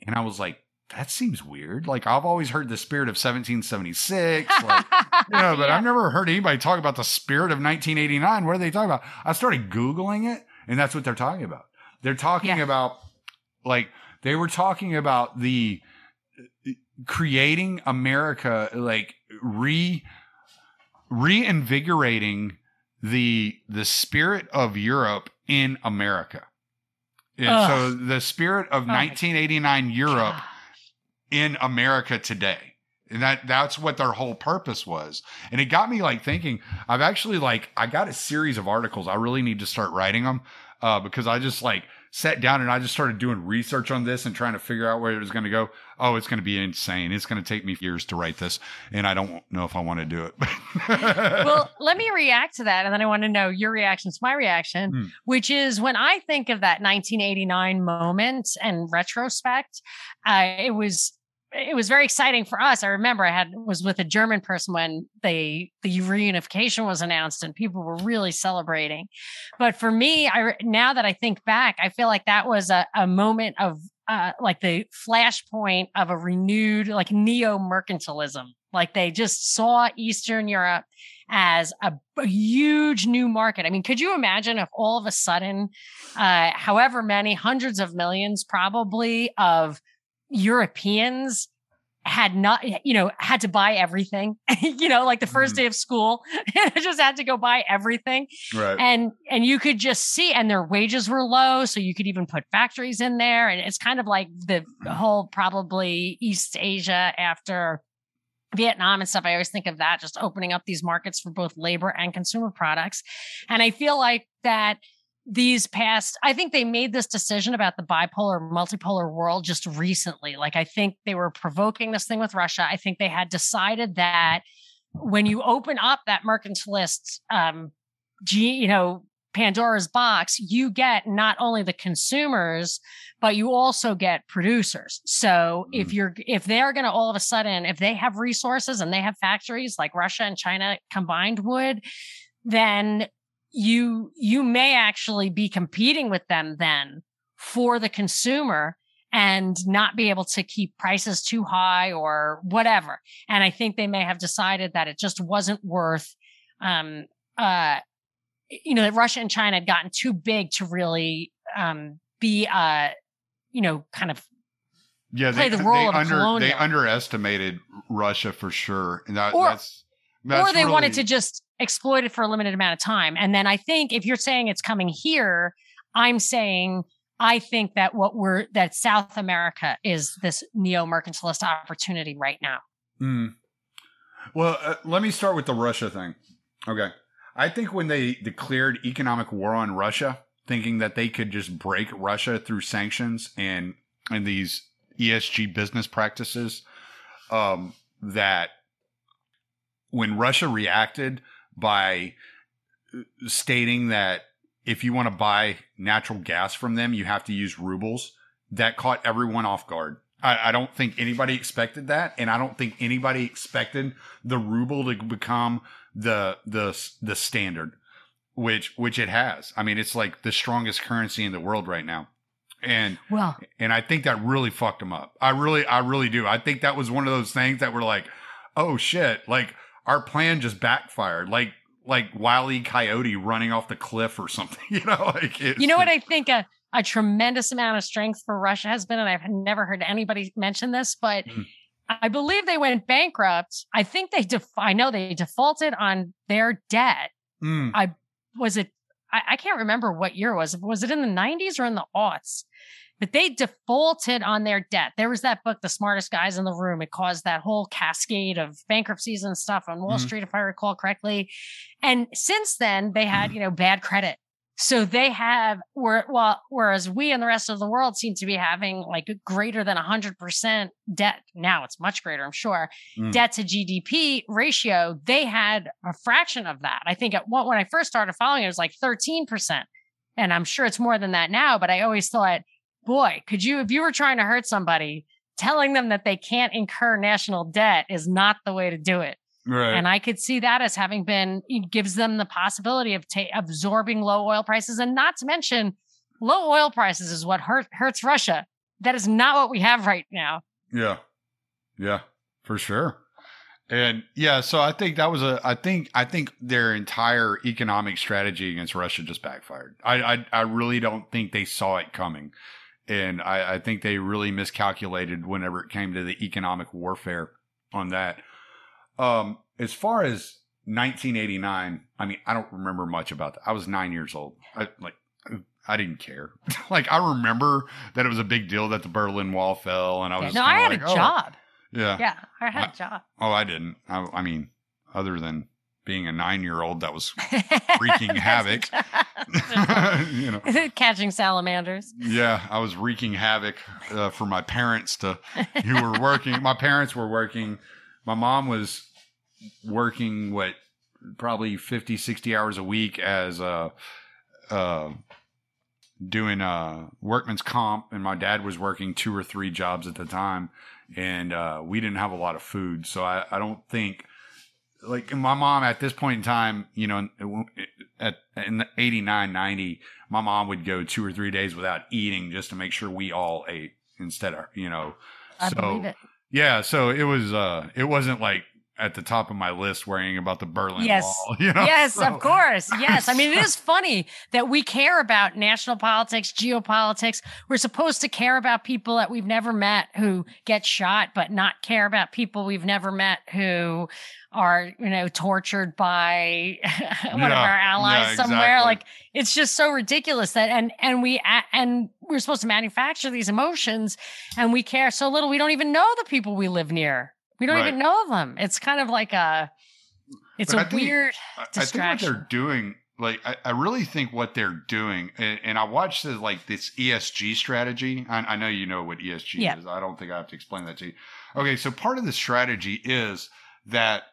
And I was like, that seems weird. Like I've always heard the spirit of 1776. Like, yeah, but Yeah. I've never heard anybody talk about the spirit of 1989. What are they talking about? I started Googling it and that's what they're talking about. They're talking Yeah. about like they were talking about the uh, creating America, like re reinvigorating the the spirit of Europe in America. And Ugh. so the spirit of my 1989 Europe God. in America today. And that that's what their whole purpose was. And it got me like thinking, I've actually like I got a series of articles. I really need to start writing them uh, because I just like sat down and I just started doing research on this and trying to figure out where it was going to go. Oh, it's going to be insane. It's going to take me years to write this, and I don't know if I want to do it. well, let me react to that. And then I want to know your reaction to my reaction, Hmm. which is when I think of that 1989 moment and retrospect, uh, it was. It was very exciting for us. I remember I had was with a German person when they the reunification was announced and people were really celebrating. But for me, I now that I think back, I feel like that was a, a moment of uh, like the flashpoint of a renewed like neo mercantilism. Like they just saw Eastern Europe as a, a huge new market. I mean, could you imagine if all of a sudden, uh, however many hundreds of millions probably of Europeans had not, you know, had to buy everything, you know, like the 1st Mhm. day of school, just had to go buy everything. Right. and and you could just see and their wages were low so you could even put factories in there. And it's kind of like the whole probably east asia after vietnam and stuff. I always think of that just opening up these markets for both labor and consumer products. And i feel like that these past i think they made this decision about the bipolar multipolar world just recently like i think they were provoking this thing with russia i think they had decided that when you open up that mercantilist um G, you know, Pandora's box, you get not only the consumers, but you also get producers. So if Mhm. you're, if they're going to all of a sudden, if they have resources and they have factories like Russia and China combined would, then you, you may actually be competing with them then for the consumer and not be able to keep prices too high or whatever. And I think they may have decided that it just wasn't worth, um, uh, you know, that Russia and China had gotten too big to really um, be, uh, you know, kind of yeah, play they, the role they of under colonial. they underestimated Russia for sure. And that, Or- that's, that's or they wanted to just exploit it for a limited amount of time. And then I think if you're saying it's coming here, I'm saying I think that what we're that South America is this neo mercantilist opportunity right now. Mm. Well, uh, let me start with the Russia thing. Okay. I think when they declared economic war on Russia, thinking that they could just break Russia through sanctions and and these ESG business practices, um, that when Russia reacted by stating that if you want to buy natural gas from them, you have to use rubles, that caught everyone off guard. I, I don't think anybody expected that, and I don't think anybody expected the ruble to become the the the standard, which which it has. I mean, it's like the strongest currency in the world right now, and Well, and I think that really fucked them up. I really, I really do. I think that was one of those things that were like, oh shit, like our plan just backfired, like like Wile E. Coyote running off the cliff or something. You know, like it's you know what I think a, a tremendous amount of strength for Russia has been, and I've never heard anybody mention this, but Mhm. I believe they went bankrupt. I think they def- I know they defaulted on their debt. Mm, Was it? I, I can't remember what year it was. Was it in the 90s or in the aughts? But they defaulted on their debt. There was that book, The Smartest Guys in the Room. It caused that whole cascade of bankruptcies and stuff on Wall Mhm. Street, if I recall correctly. And since then, they had, you know, bad credit. So they have, well, whereas we and the rest of the world seem to be having like greater than 100% debt. Now it's much greater, I'm sure. Mm. Debt to GDP ratio, they had a fraction of that. I think at when I first started following it, it was like 13%. And I'm sure it's more than that now, but I always thought, boy, could you, if you were trying to hurt somebody, telling them that they can't incur national debt is not the way to do it. Right. And I could see that as having been it gives them the possibility of ta- absorbing low oil prices, and not to mention low oil prices is what hurt, hurts Russia. That is not what we have right now. Yeah. Yeah, for sure. And yeah, so I think that was a I think I think their entire economic strategy against Russia just backfired. I I, I really don't think they saw it coming. And I, I think they really miscalculated whenever it came to the economic warfare on that. Um, as far as 1989, I mean, I don't remember much about that. I was nine years old. I like I didn't care. like I remember that it was a big deal that the Berlin Wall fell, and I Yeah, was no, I had like, a oh, job. yeah, Yeah, I had I- a job. Oh, I didn't. I, I mean, other than being a nine-year-old that was, Wreaking havoc. you know, Catching salamanders. yeah, I was wreaking havoc uh, for my parents to who were working. My parents were working. My mom was working what probably 50, 60 hours a week as uh, uh, doing uh, workman's comp, and my dad was working two or three jobs at the time, and uh, we didn't have a lot of food. So I, I don't think like my mom at this point in time, you know, at in the 89, 90, my mom would go two or three days without eating just to make sure we all ate instead of, you know, I so believe it. yeah, so it was uh it wasn't like at the top of my list worrying about the Berlin Yes. Wall, you know. Yes, So- of course. Yes. I mean, it is funny that we care about national politics, geopolitics. We're supposed to care about people that we've never met who get shot, but not care about people we've never met who are, you know, tortured by one of our allies yeah, somewhere. exactly. Like it's just so ridiculous that and and we and we're supposed to manufacture these emotions and we care so little we don't even know the people we live near. We don't Right. even know of them. It's kind of like a it's But a think- weird I- I think what they're doing, like I, I really think what they're doing, and, and I watched this like this ESG strategy. I, I know you know what ESG Yeah. is. I don't think I have to explain that to you. Okay, so part of the strategy is that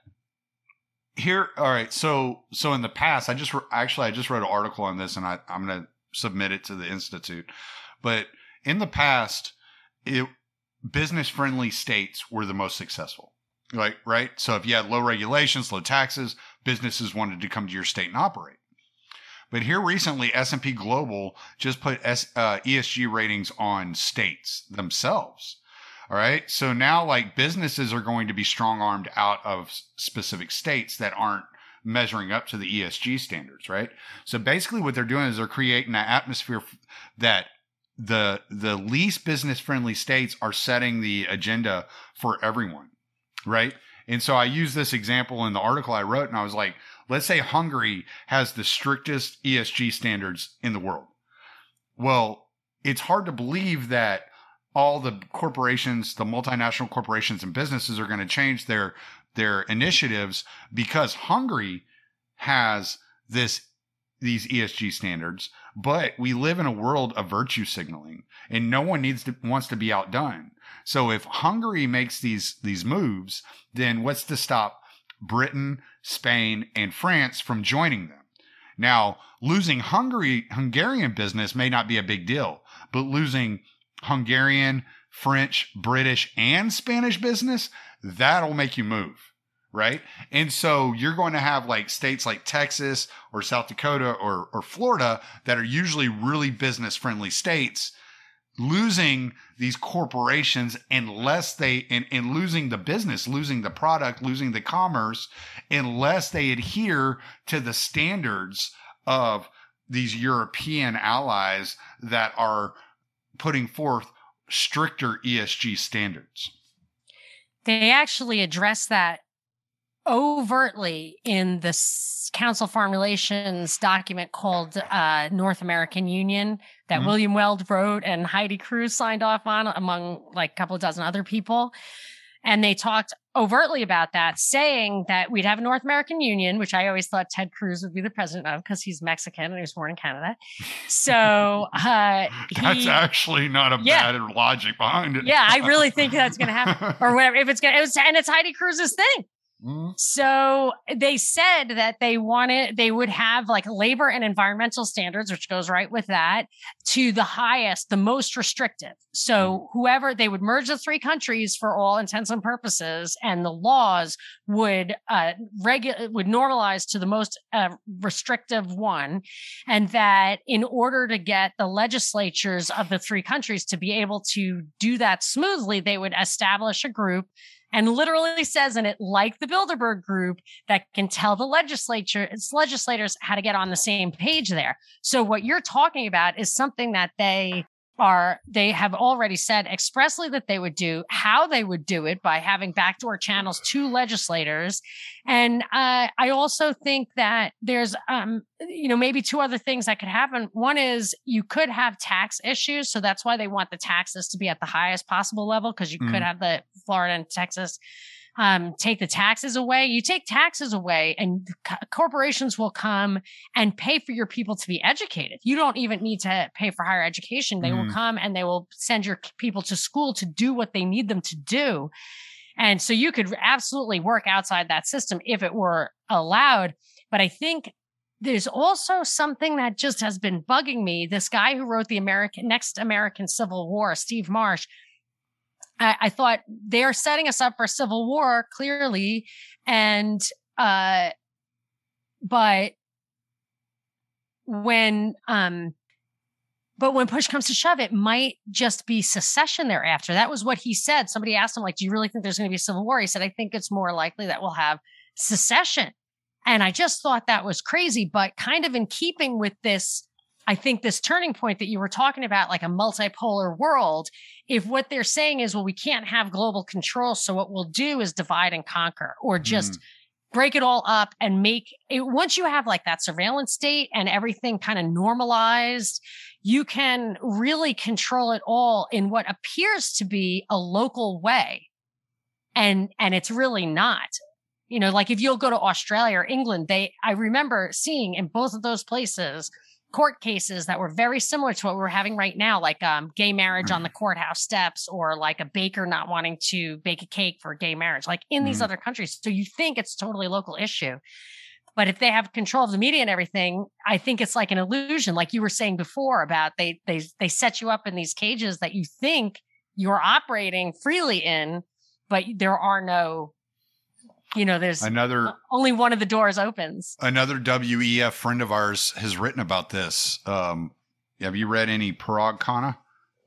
here. All right, so so in the past, I just re- actually I just wrote an article on this, and I, I'm going to submit it to the institute. But in the past, it business friendly states were the most successful. Like, right? So if you had low regulations, low taxes, businesses wanted to come to your state and operate. But here recently, S&P Global just put S, uh, ESG ratings on states themselves. All right. So now like businesses are going to be strong armed out of specific states that aren't measuring up to the ESG standards. Right. So basically what they're doing is they're creating an atmosphere that the, the least business friendly states are setting the agenda for everyone. Right. And so I use this example in the article I wrote and I was like, let's say Hungary has the strictest ESG standards in the world. Well, it's hard to believe that all the corporations, the multinational corporations and businesses are going to change their their initiatives because Hungary has this these ESG standards, but we live in a world of virtue signaling and no one needs to wants to be outdone. So if Hungary makes these these moves, then what's to stop Britain, Spain, and France from joining them? Now, losing Hungary Hungarian business may not be a big deal, but losing Hungarian, French, British, and Spanish business, that'll make you move. Right. And so you're going to have like states like Texas or South Dakota or, or Florida that are usually really business friendly states losing these corporations unless they and, and losing the business, losing the product, losing the commerce, unless they adhere to the standards of these European allies that are putting forth stricter ESG standards. they actually address that overtly in this Council Relations document called uh, North American Union that Mhm. William Weld wrote and Heidi Cruz signed off on, among like a couple of dozen other people. And they talked overtly about that, saying that we'd have a North American Union, which I always thought Ted Cruz would be the president of because he's Mexican and he was born in Canada. So uh, That's he- actually not a Yeah. bad logic behind it. yeah, I really think that's going to happen or whatever. If it's going to, and it's Heidi Cruz's thing. Mm-hmm. So they said that they wanted, they would have like labor and environmental standards, which goes right with that, to the highest, the most restrictive. So mm-hmm. whoever they would merge the three countries for all intents and purposes, and the laws would uh, regulate would normalize to the most uh, restrictive one, and that in order to get the legislatures of the three countries to be able to do that smoothly, they would establish a group and literally says in it, like the Bilderberg group, that can tell the legislature, its legislators how to get on the same page there. So what you're talking about is something that they are they have already said expressly that they would do how they would do it by having backdoor channels to legislators and uh, i also think that there's um, you know maybe two other things that could happen one is you could have tax issues so that's why they want the taxes to be at the highest possible level because you mm. could have the florida and texas um, take the taxes away. You take taxes away, and co- corporations will come and pay for your people to be educated. You don't even need to pay for higher education. They mm. will come and they will send your people to school to do what they need them to do. And so you could absolutely work outside that system if it were allowed. But I think there's also something that just has been bugging me. This guy who wrote the American next American Civil War, Steve Marche, I, I thought they're setting us up for civil war clearly, and uh, but when um but when push comes to shove, it might just be secession thereafter. That was what he said. Somebody asked him, like, do you really think there's going to be a civil war? He said, I think it's more likely that we'll have secession. And I just thought that was crazy, but kind of in keeping with this I think this turning point that you were talking about, like a multipolar world, if what they're saying is, well, we can't have global control. So what we'll do is divide and conquer or just mm. break it all up and make it. Once you have like that surveillance state and everything kind of normalized, you can really control it all in what appears to be a local way. And, and it's really not you know like if you'll go to australia or england they i remember seeing in both of those places court cases that were very similar to what we're having right now, like um, gay marriage on the courthouse steps or like a baker not wanting to bake a cake for gay marriage, like in these mm. other countries. So you think it's totally local issue. But if they have control of the media and everything, I think it's like an illusion, like you were saying before about they they they set you up in these cages that you think you're operating freely in, but there are no you know, there's another only one of the doors opens. Another WEF friend of ours has written about this. Um, have you read any Parag Khanna?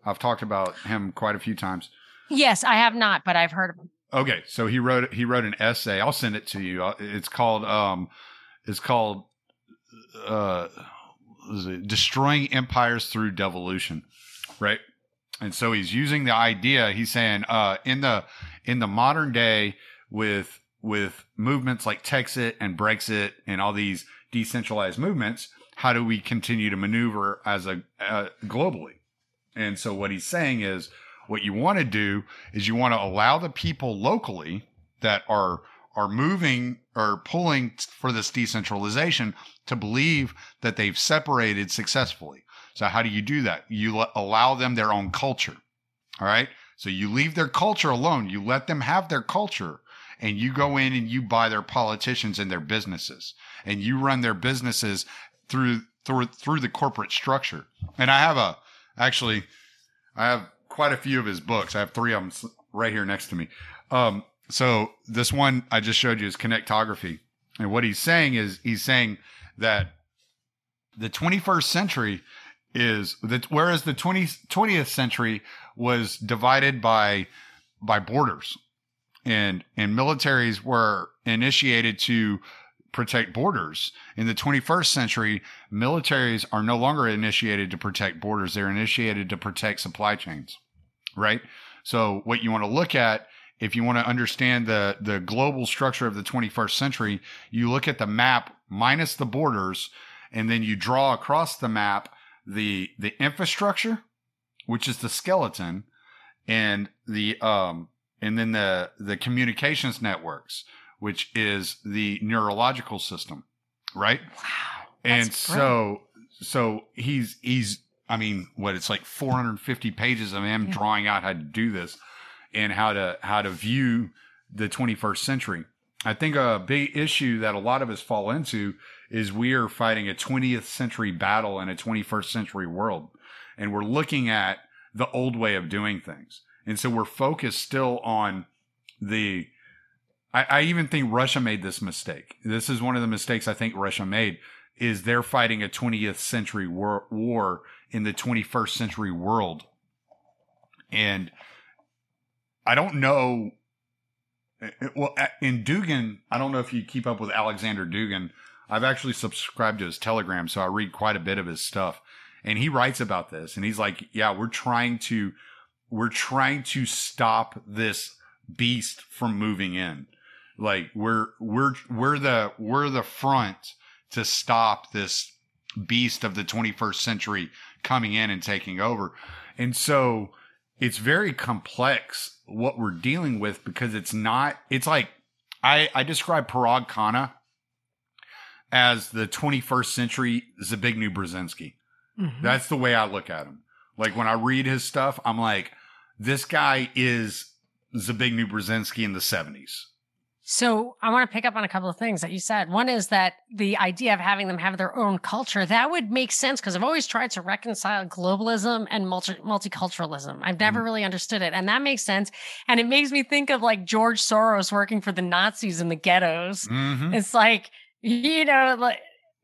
I've talked about him quite a few times. Yes, I have not, but I've heard of him. Okay, so he wrote he wrote an essay. I'll send it to you. Uh, it's called um, it's called uh, destroying empires through devolution, right? And so he's using the idea. He's saying uh, in the in the modern day with with movements like Texit and Brexit and all these decentralized movements, how do we continue to maneuver as a uh, globally? And so what he's saying is what you want to do is you want to allow the people locally that are are moving or pulling for this decentralization to believe that they've separated successfully. So how do you do that? You allow them their own culture. All right? So you leave their culture alone. You let them have their culture and you go in and you buy their politicians and their businesses and you run their businesses through through through the corporate structure. And I have a actually I have quite a few of his books. I have three of them right here next to me. Um, so this one I just showed you is connectography. And what he's saying is he's saying that the 21st century is that whereas the 20, 20th century was divided by by borders and and militaries were initiated to protect borders. In the 21st century, militaries are no longer initiated to protect borders. They're initiated to protect supply chains. Right? So what you want to look at if you want to understand the the global structure of the 21st century, you look at the map minus the borders and then you draw across the map the the infrastructure, which is the skeleton and the um and then the the communications networks, which is the neurological system, right? Wow. And so so he's he's I mean, what it's like 450 pages of him yeah. drawing out how to do this and how to how to view the 21st century. I think a big issue that a lot of us fall into is we are fighting a 20th century battle in a 21st century world. And we're looking at the old way of doing things. And so we're focused still on the. I, I even think Russia made this mistake. This is one of the mistakes I think Russia made is they're fighting a 20th century war, war in the 21st century world. And I don't know. Eh, eh, well, eh, in Dugin, I don't know if you keep up with Alexander Dugin. I've actually subscribed to his Telegram, so I read quite a bit of his stuff. And he writes about this, and he's like, "Yeah, we're trying to, we're trying to stop this beast from moving in. Like we're we're we're the we're the front to stop this beast of the 21st century coming in and taking over. And so it's very complex what we're dealing with because it's not, it's like, I, I describe Parag Khanna as the 21st century Zbigniew Brzezinski. Mm-hmm. That's the way I look at him. Like when I read his stuff, I'm like, this guy is Zbigniew Brzezinski in the 70s. So I want to pick up on a couple of things that you said. One is that the idea of having them have their own culture, that would make sense because I've always tried to reconcile globalism and multi- multiculturalism. I've never mm-hmm. really understood it. And that makes sense. And it makes me think of like George Soros working for the Nazis in the ghettos. Mm-hmm. It's like, you know, like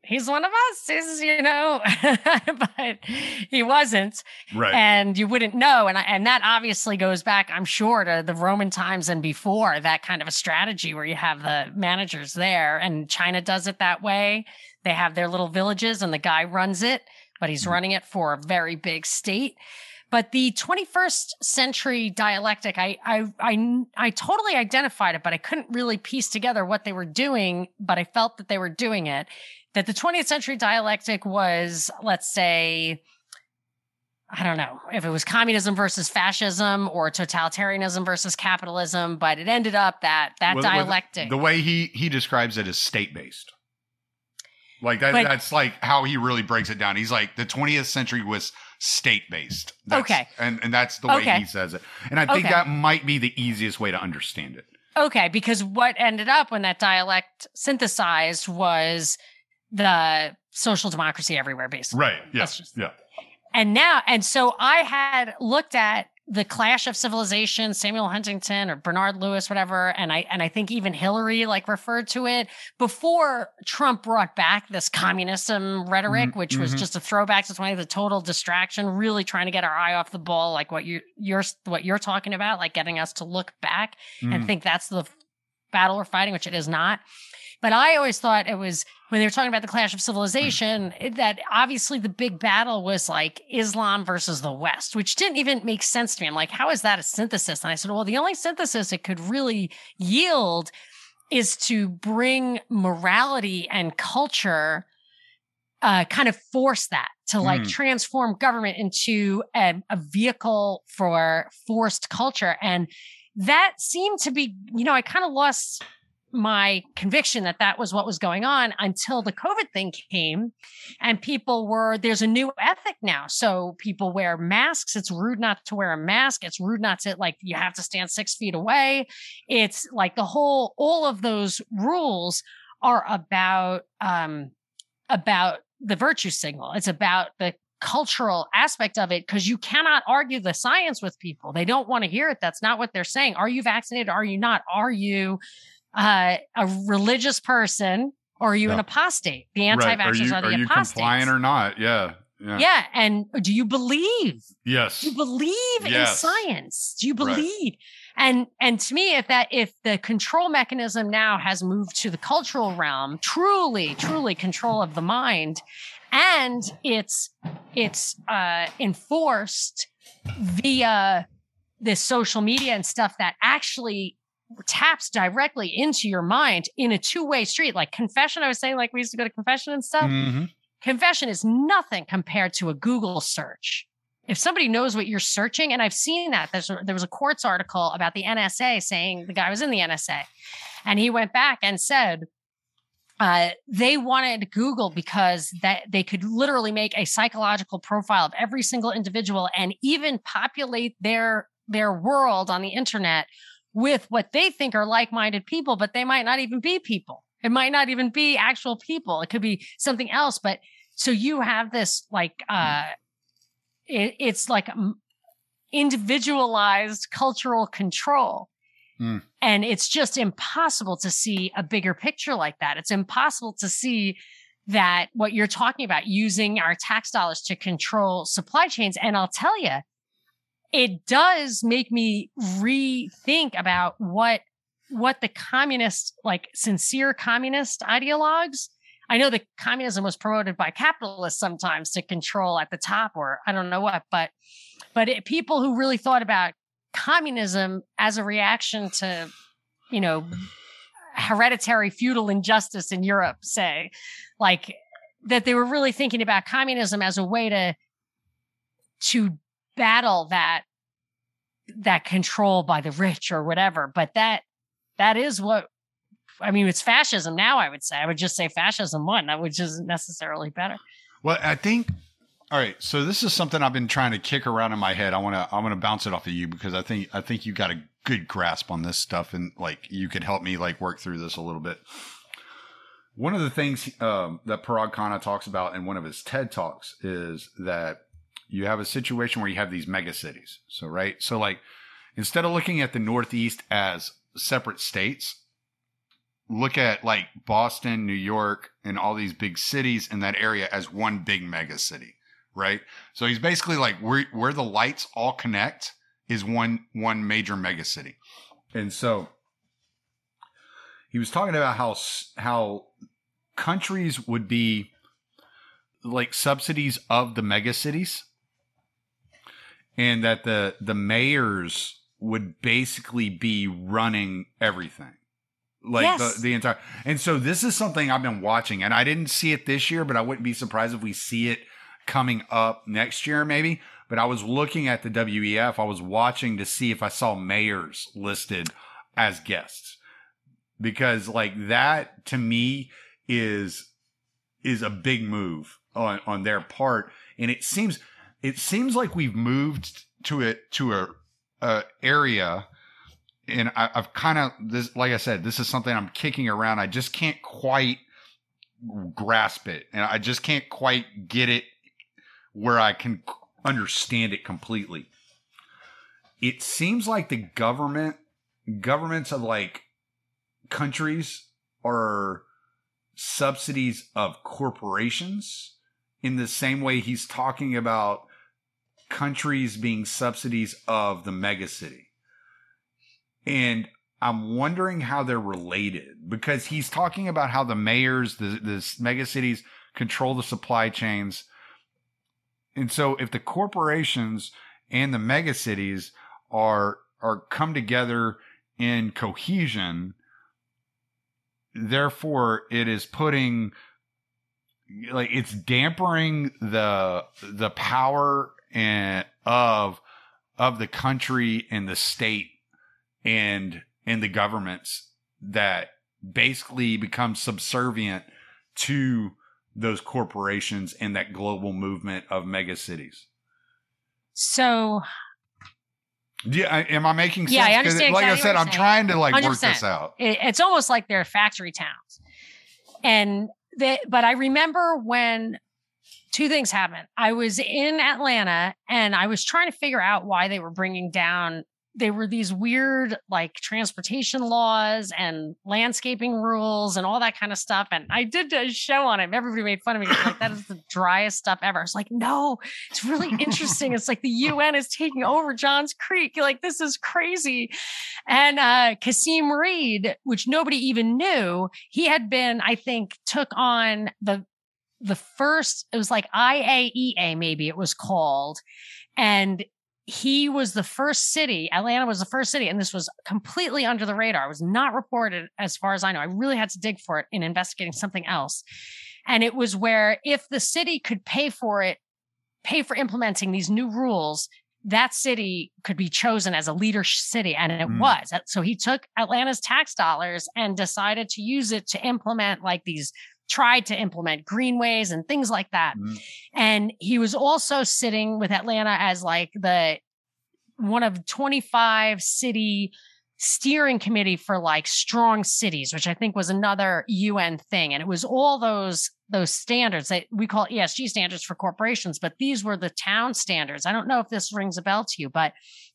he's one of us, is you know, but he wasn't, right? And you wouldn't know, and I, and that obviously goes back, I'm sure, to the Roman times and before that kind of a strategy where you have the managers there, and China does it that way. They have their little villages, and the guy runs it, but he's mm-hmm. running it for a very big state. But the 21st century dialectic, I, I, I, I totally identified it, but I couldn't really piece together what they were doing, but I felt that they were doing it that the 20th century dialectic was, let's say, I don't know if it was communism versus fascism or totalitarianism versus capitalism, but it ended up that that well, dialectic. The way he he describes it is state based. Like that, but, that's like how he really breaks it down. He's like the 20th century was state based. Okay, and and that's the way okay. he says it. And I think okay. that might be the easiest way to understand it. Okay, because what ended up when that dialect synthesized was the social democracy everywhere, basically. Right. Yeah. Yeah. And now, and so I had looked at the clash of civilization, Samuel Huntington or Bernard Lewis, whatever, and I and I think even Hillary like referred to it before Trump brought back this communism rhetoric, mm-hmm. which was mm-hmm. just a throwback to 20, the total distraction, really trying to get our eye off the ball, like what you you're what you're talking about, like getting us to look back mm. and think that's the battle we're fighting, which it is not. But I always thought it was when they were talking about the clash of civilization that obviously the big battle was like Islam versus the West, which didn't even make sense to me. I'm like, how is that a synthesis? And I said, well, the only synthesis it could really yield is to bring morality and culture uh, kind of force that to like mm. transform government into a, a, vehicle for forced culture. And that seemed to be, you know, I kind of lost my conviction that that was what was going on until the COVID thing came and people were, there's a new ethic now. So people wear masks. It's rude not to wear a mask. It's rude not to, like, you have to stand six feet away. It's like the whole, all of those rules are about, um, about the virtue signal. It's about the cultural aspect of it because you cannot argue the science with people. They don't want to hear it. That's not what they're saying. Are you vaccinated? Are you not? Are you uh, a religious person or are you yeah. an apostate? The anti-vaxxers right. are, you, are the are you apostates. compliant or not? Yeah. Yeah. yeah. And do you believe? Yes. Do you believe yes. in science? Do you believe? Right. And and to me, if that if the control mechanism now has moved to the cultural realm, truly, truly control of the mind, and it's it's uh enforced via this social media and stuff that actually taps directly into your mind in a two-way street like confession i was saying like we used to go to confession and stuff mm-hmm. confession is nothing compared to a google search if somebody knows what you're searching and i've seen that There's a, there was a Quartz article about the nsa saying the guy was in the nsa and he went back and said uh, they wanted Google because that they could literally make a psychological profile of every single individual and even populate their their world on the internet with what they think are like-minded people, but they might not even be people. It might not even be actual people. It could be something else. But so you have this like uh it, it's like individualized cultural control. Mm. And it's just impossible to see a bigger picture like that. It's impossible to see that what you're talking about using our tax dollars to control supply chains. And I'll tell you, it does make me rethink about what what the communist like sincere communist ideologues i know that communism was promoted by capitalists sometimes to control at the top or i don't know what but but it, people who really thought about communism as a reaction to you know hereditary feudal injustice in europe say like that they were really thinking about communism as a way to to battle that that control by the rich or whatever but that that is what I mean, it's fascism now. I would say I would just say fascism won, which isn't necessarily better. Well, I think. All right, so this is something I've been trying to kick around in my head. I want to I want to bounce it off of you because I think I think you got a good grasp on this stuff, and like you could help me like work through this a little bit. One of the things um, that Parag Khanna talks about in one of his TED talks is that you have a situation where you have these mega cities. So right, so like instead of looking at the Northeast as separate states. Look at like Boston, New York, and all these big cities in that area as one big mega city, right? So he's basically like where where the lights all connect is one one major mega city, and so he was talking about how how countries would be like subsidies of the mega cities and that the the mayors would basically be running everything. Like yes. the, the entire and so this is something i've been watching and i didn't see it this year but i wouldn't be surprised if we see it coming up next year maybe. But i was looking at the wef i was watching to see if i saw mayors listed as guests. Because like that to me is is a big move on on their part and it seems it seems like we've moved to it to a uh, area and I, have kind of this, like I said, this is something I'm kicking around. I just can't quite grasp it, and I just can't quite get it where I can understand it completely. It seems like the government, governments of like countries, are subsidies of corporations in the same way he's talking about countries being subsidies of the megacity. And I'm wondering how they're related because he's talking about how the mayors, the, the megacities control the supply chains. And so if the corporations and the megacities are are come together in cohesion, therefore it is putting like it's dampering the the power and of of the country and the state and and the governments that basically become subservient to those corporations and that global movement of mega cities. So yeah, am I making sense? Yeah, I understand. Like exactly I said, I'm trying to like 100%. work this out. It's almost like they're factory towns, and they. But I remember when two things happened. I was in Atlanta and I was trying to figure out why they were bringing down they were these weird like transportation laws and landscaping rules and all that kind of stuff. And I did a show on it. Everybody made fun of me. Like, that is the driest stuff ever. I was like, no, it's really interesting. it's like the UN is taking over Johns Creek. Like, this is crazy. And uh Kasim Reed, which nobody even knew, he had been, I think, took on the the first, it was like IAEA, maybe it was called. And he was the first city, Atlanta was the first city, and this was completely under the radar. It was not reported as far as I know. I really had to dig for it in investigating something else. And it was where if the city could pay for it, pay for implementing these new rules, that city could be chosen as a leader city. And it mm. was. So he took Atlanta's tax dollars and decided to use it to implement like these tried to implement greenways and things like that. Mm-hmm. And he was also sitting with Atlanta as like the one of 25 city steering committee for like strong cities, which I think was another UN thing. And it was all those those standards that we call ESG standards for corporations, but these were the town standards. I don't know if this rings a bell to you, but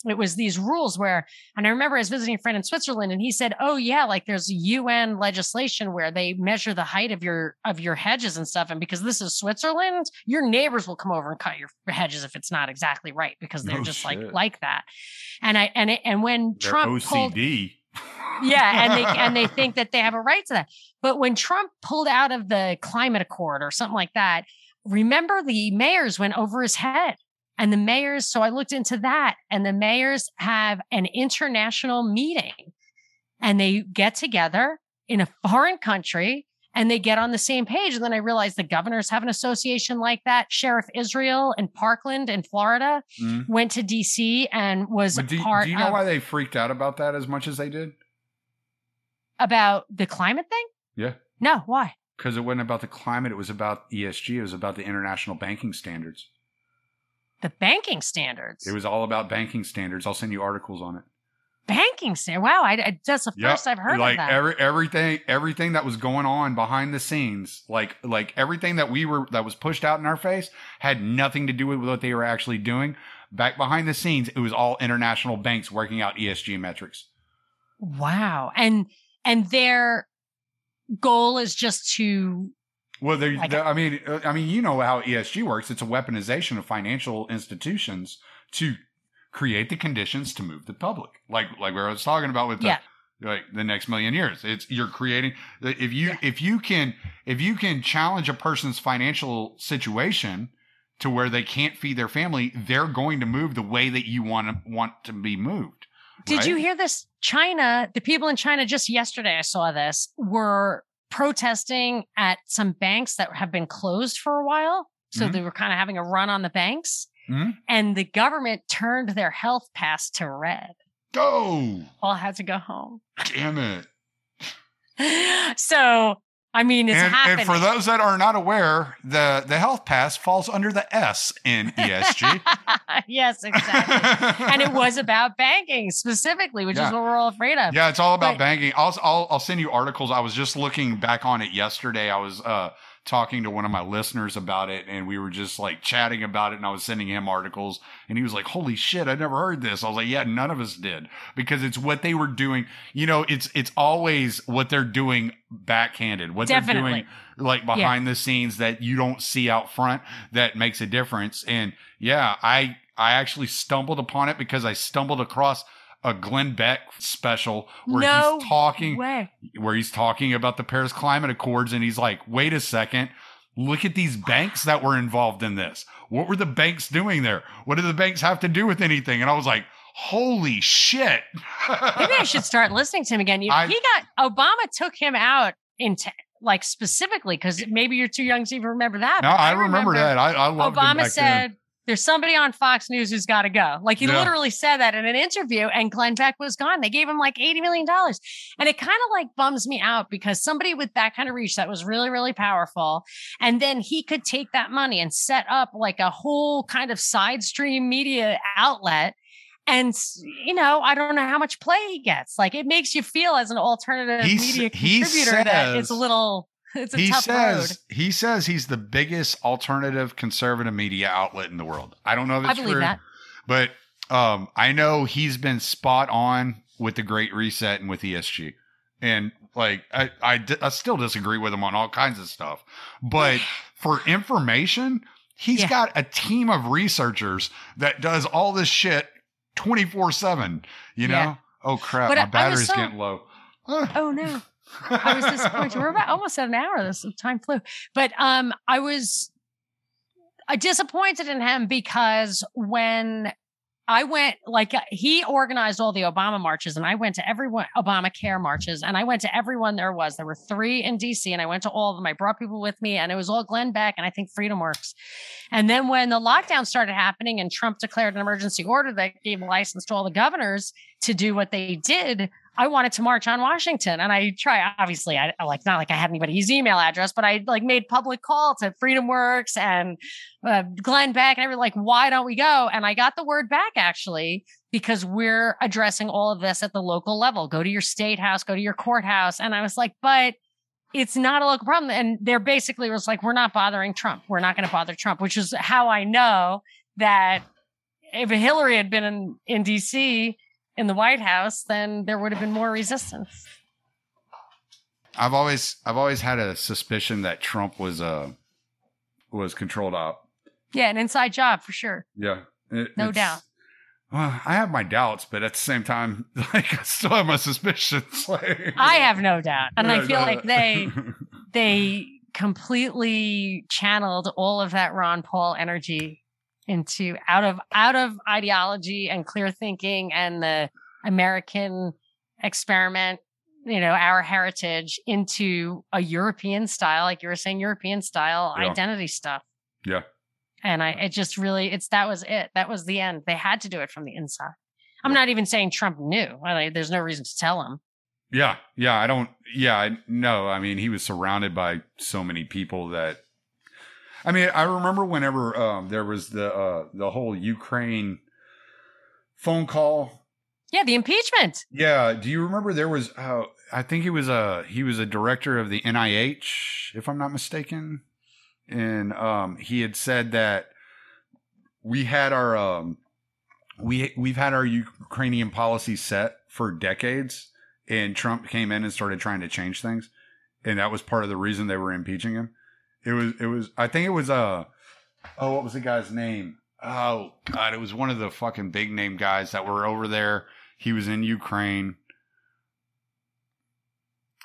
it was these rules where, and I remember I was visiting a friend in Switzerland and he said, Oh yeah, like there's UN legislation where they measure the height of your, of your hedges and stuff. And because this is Switzerland, your neighbors will come over and cut your hedges if it's not exactly right because they're No just shit. like, like that. And I, and it, and when They're Trump pulled, OCD. Yeah, and they and they think that they have a right to that. But when Trump pulled out of the climate accord or something like that, remember the mayors went over his head. And the mayors, so I looked into that, and the mayors have an international meeting and they get together in a foreign country and they get on the same page. And then I realized the governors have an association like that. Sheriff Israel in Parkland in Florida Mhm. went to DC and was But do, part do you know of why they freaked out about that as much as they did? About the climate thing. Yeah. No, why? Because it wasn't about the climate, it was about ESG, it was about the international banking standards. The banking standards. It was all about banking standards. I'll send you articles on it. banking standard. Wow, I, I that's the Yep. first I've heard like of that. every everything everything that was going on behind the scenes, like like everything that we were that was pushed out in our face had nothing to do with what they were actually doing. Back behind the scenes, it was all international banks working out ESG metrics. wow, and and their goal is just to Well, they, Like- they- I mean, uh, I mean, you know how ESG works. It's a weaponization of financial institutions to create the conditions to move the public, like like we were talking about with the, Yeah. like the next million years. It's you're creating if you Yeah. if you can if you can challenge a person's financial situation to where they can't feed their family, they're going to move the way that you want to want to be moved. Did right? you hear this? China, the people in China just yesterday, I saw this, were protesting at some banks that have been closed for a while. So Mhm. they were kind of having a run on the banks. Mhm. And the government turned their health pass to red. Go? All had to go home. Damn it! so, I mean, it's and, happening. and for those that are not aware, the the health pass falls under the S in ESG. yes, exactly. and it was about banking specifically, which Yeah. is what we're all afraid of. Yeah, it's all about But- banking. I'll, I'll I'll send you articles. I was just looking back on it yesterday. I was uh talking to one of my listeners about it and we were just like chatting about it and I was sending him articles and he was like, "Holy shit, I never heard this." I was like, "Yeah, none of us did." Because it's what they were doing. You know, it's it's always what they're doing backhanded. What they're doing like behind the scenes that you don't see out front that makes a difference. And yeah, I I actually stumbled upon it because I stumbled across a Glenn Beck special where No he's talking Way. where he's talking about the Paris Climate Accords and he's like, "Wait a second. Look at these banks that were involved in this. What were the banks doing there? What do the banks have to do with anything?" And I was like, "Holy shit." Maybe I should start listening to him again. You- I- he got Obama took him out in like specifically because maybe you're too young to even remember that. No, but I remember, that. I, I Obama said. There's somebody on Fox News who's got to go. Like he Yeah. literally said that in an interview, and Glenn Beck was gone. They gave him like eighty million dollars, and it kind of like bums me out because somebody with that kind of reach that was really really powerful, and then he could take that money and set up like a whole kind of side stream media outlet. And you know, I don't know how much play he gets. Like it makes you feel as an alternative He media he contributor that it's a little, it's a he tough road. says he says he's the biggest alternative conservative media outlet in the world. I don't know if I it's believe true, that. but um, I know he's been spot on with the Great Reset and with ESG, and like I, I, I still disagree with him on all kinds of stuff, but for information, he's Yeah. got a team of researchers that does all this shit twenty four seven. You know? Yeah. Oh crap! But I my battery's so- getting low. Oh no. I was disappointed. We're about almost at an hour. This time flew, but um, I was uh, disappointed in him because when I went, like uh, he organized all the Obama marches, and I went to every one Obamacare marches, and I went to every one there was. There were three in DC, and I went to all of them. I brought people with me, and it was all Glenn Beck, and I think Freedom Works. And then when the lockdown started happening, and Trump declared an emergency order that gave license to all the governors to do what they did, I wanted to march on Washington. And I try, obviously, I like not like I had anybody's email address, but I like made public call to Freedom Works and uh, Glenn Beck and everything, like, why don't we go? And I got the word back actually, because we're addressing all of this at the local level. Go to your state house, go to your courthouse. And I was like, but it's not a local problem. And they're basically was like, we're not bothering Trump. We're not going to bother Trump, which is how I know that if Hillary had been in, in DC in the White House, then there would have been more resistance. I've always I've always had a suspicion that Trump was uh was controlled op. Yeah, an inside job for sure. Yeah. It, no doubt. Well, I have my doubts, but at the same time, like I still have my suspicions. Like, I have no doubt, and yeah, I feel no. like they they completely channeled all of that Ron Paul energy into out of out of ideology and clear thinking and the American experiment, you know, our heritage into a European style, like you were saying, European style yeah. identity stuff. Yeah. And I it just really it's that was it. That was the end. They had to do it from the inside. I'm yeah. not even saying Trump knew. Like, there's no reason to tell him. Yeah, yeah, I don't. Yeah, I, no. I mean, he was surrounded by so many people that I mean, I remember whenever um, there was the uh, the whole Ukraine phone call. Yeah, the impeachment. Yeah, do you remember there was? Uh, I think he was a he was a director of the NIH, if I'm not mistaken, and um, he had said that we had our um, we we've had our Ukrainian policy set for decades, and Trump came in and started trying to change things, and that was part of the reason they were impeaching him. It was it was I think it was uh oh what was the guy's name? Oh god, it was one of the fucking big name guys that were over there. He was in Ukraine.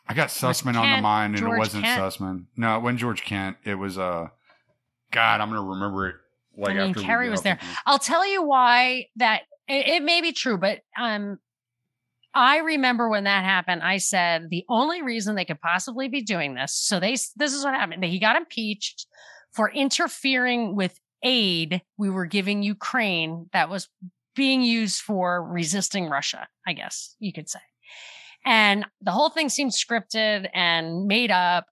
I got Sussman on the mind and George it wasn't Kent. Sussman. No, it wasn't George Kent. It was uh God, I'm gonna remember it like I mean, Kerry was there. I'll tell you why that it, it may be true, but um I remember when that happened, I said the only reason they could possibly be doing this. So they, this is what happened. He got impeached for interfering with aid we were giving Ukraine that was being used for resisting Russia, I guess you could say. And the whole thing seemed scripted and made up.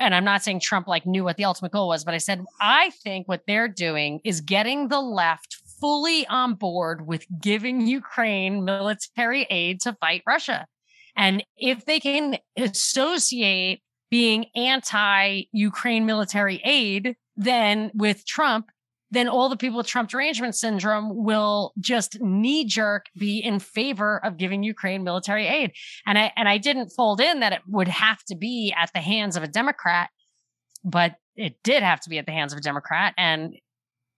And I'm not saying Trump like knew what the ultimate goal was, but I said, I think what they're doing is getting the left fully on board with giving Ukraine military aid to fight Russia. And if they can associate being anti Ukraine military aid, then with Trump, then all the people with Trump derangement syndrome will just knee jerk be in favor of giving Ukraine military aid. And I, and I didn't fold in that it would have to be at the hands of a Democrat, but it did have to be at the hands of a Democrat. And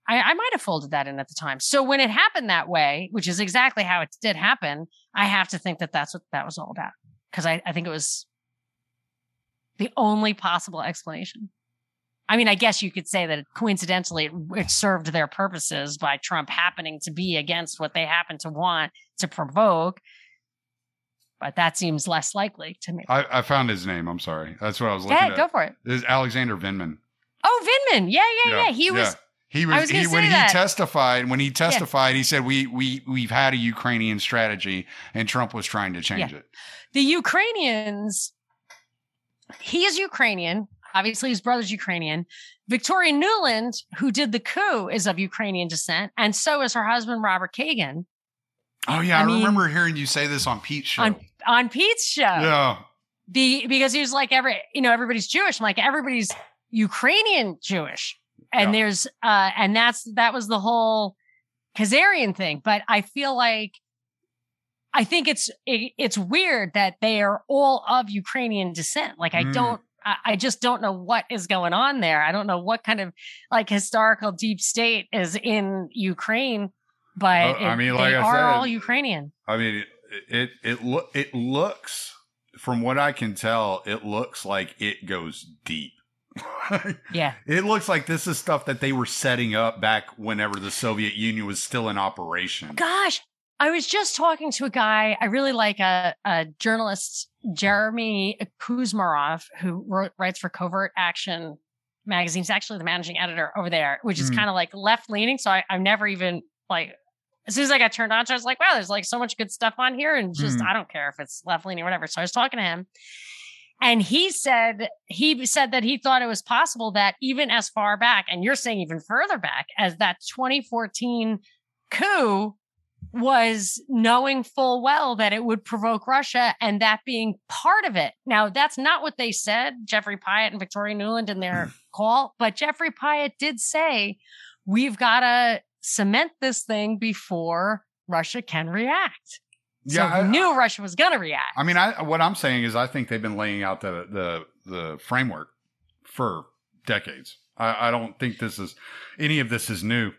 I, I might have folded that in at the time. So when it happened that way, which is exactly how it did happen, I have to think that that's what that was all about. Because I, I think it was the only possible explanation. I mean, I guess you could say that coincidentally it served their purposes by Trump happening to be against what they happen to want to provoke. But that seems less likely to me. I, I found his name. I'm sorry. That's what I was looking ahead, at. Go for it. This is Alexander Vindman. Oh, Vindman. Yeah, yeah, yeah. yeah. He was. Yeah. He was, was he, when he testified. When he testified, yeah. he said we we we've had a Ukrainian strategy, and Trump was trying to change yeah. it. The Ukrainians. He is Ukrainian. Obviously, his brother's Ukrainian. Victoria Nuland, who did the coup, is of Ukrainian descent, and so is her husband Robert Kagan. Oh yeah, I, I mean, remember hearing you say this on Pete's show. On, on Pete's show. Yeah. Be, because he was like every you know everybody's Jewish. I'm like everybody's Ukrainian Jewish and yeah. there's uh and that's that was the whole Khazarian thing. But I feel like I think it's it, it's weird that they are all of Ukrainian descent. Like I mm. don't I just don't know what is going on there. I don't know what kind of like historical deep state is in Ukraine, but it, I mean, like they I are said, all Ukrainian. I mean, it it it, lo- it looks from what I can tell, it looks like it goes deep. Yeah. It looks like this is stuff that they were setting up back whenever the Soviet Union was still in operation. Gosh, I was just talking to a guy I really like, a, a journalist, Jeremy Kuzmarov, who wrote, writes for Covert Action magazine. He's actually the managing editor over there, which is mm. kind of like left leaning. So I, I've never even like as soon as I got turned on to, I was like, wow, there's like so much good stuff on here, and just Mhm. I don't care if it's left leaning or whatever. So I was talking to him, and he said he said that he thought it was possible that even as far back, and you're saying even further back, as that 2014 coup was knowing full well that it would provoke Russia and that being part of it. Now, that's not what they said, Jeffrey Pyatt and Victoria Nuland in their call, but Jeffrey Pyatt did say, we've got to cement this thing before Russia can react. So Yeah, we I- knew Russia was going to react. I mean, I what I'm saying is, I think they've been laying out the the the framework for decades. I, I don't think this is any of this is new.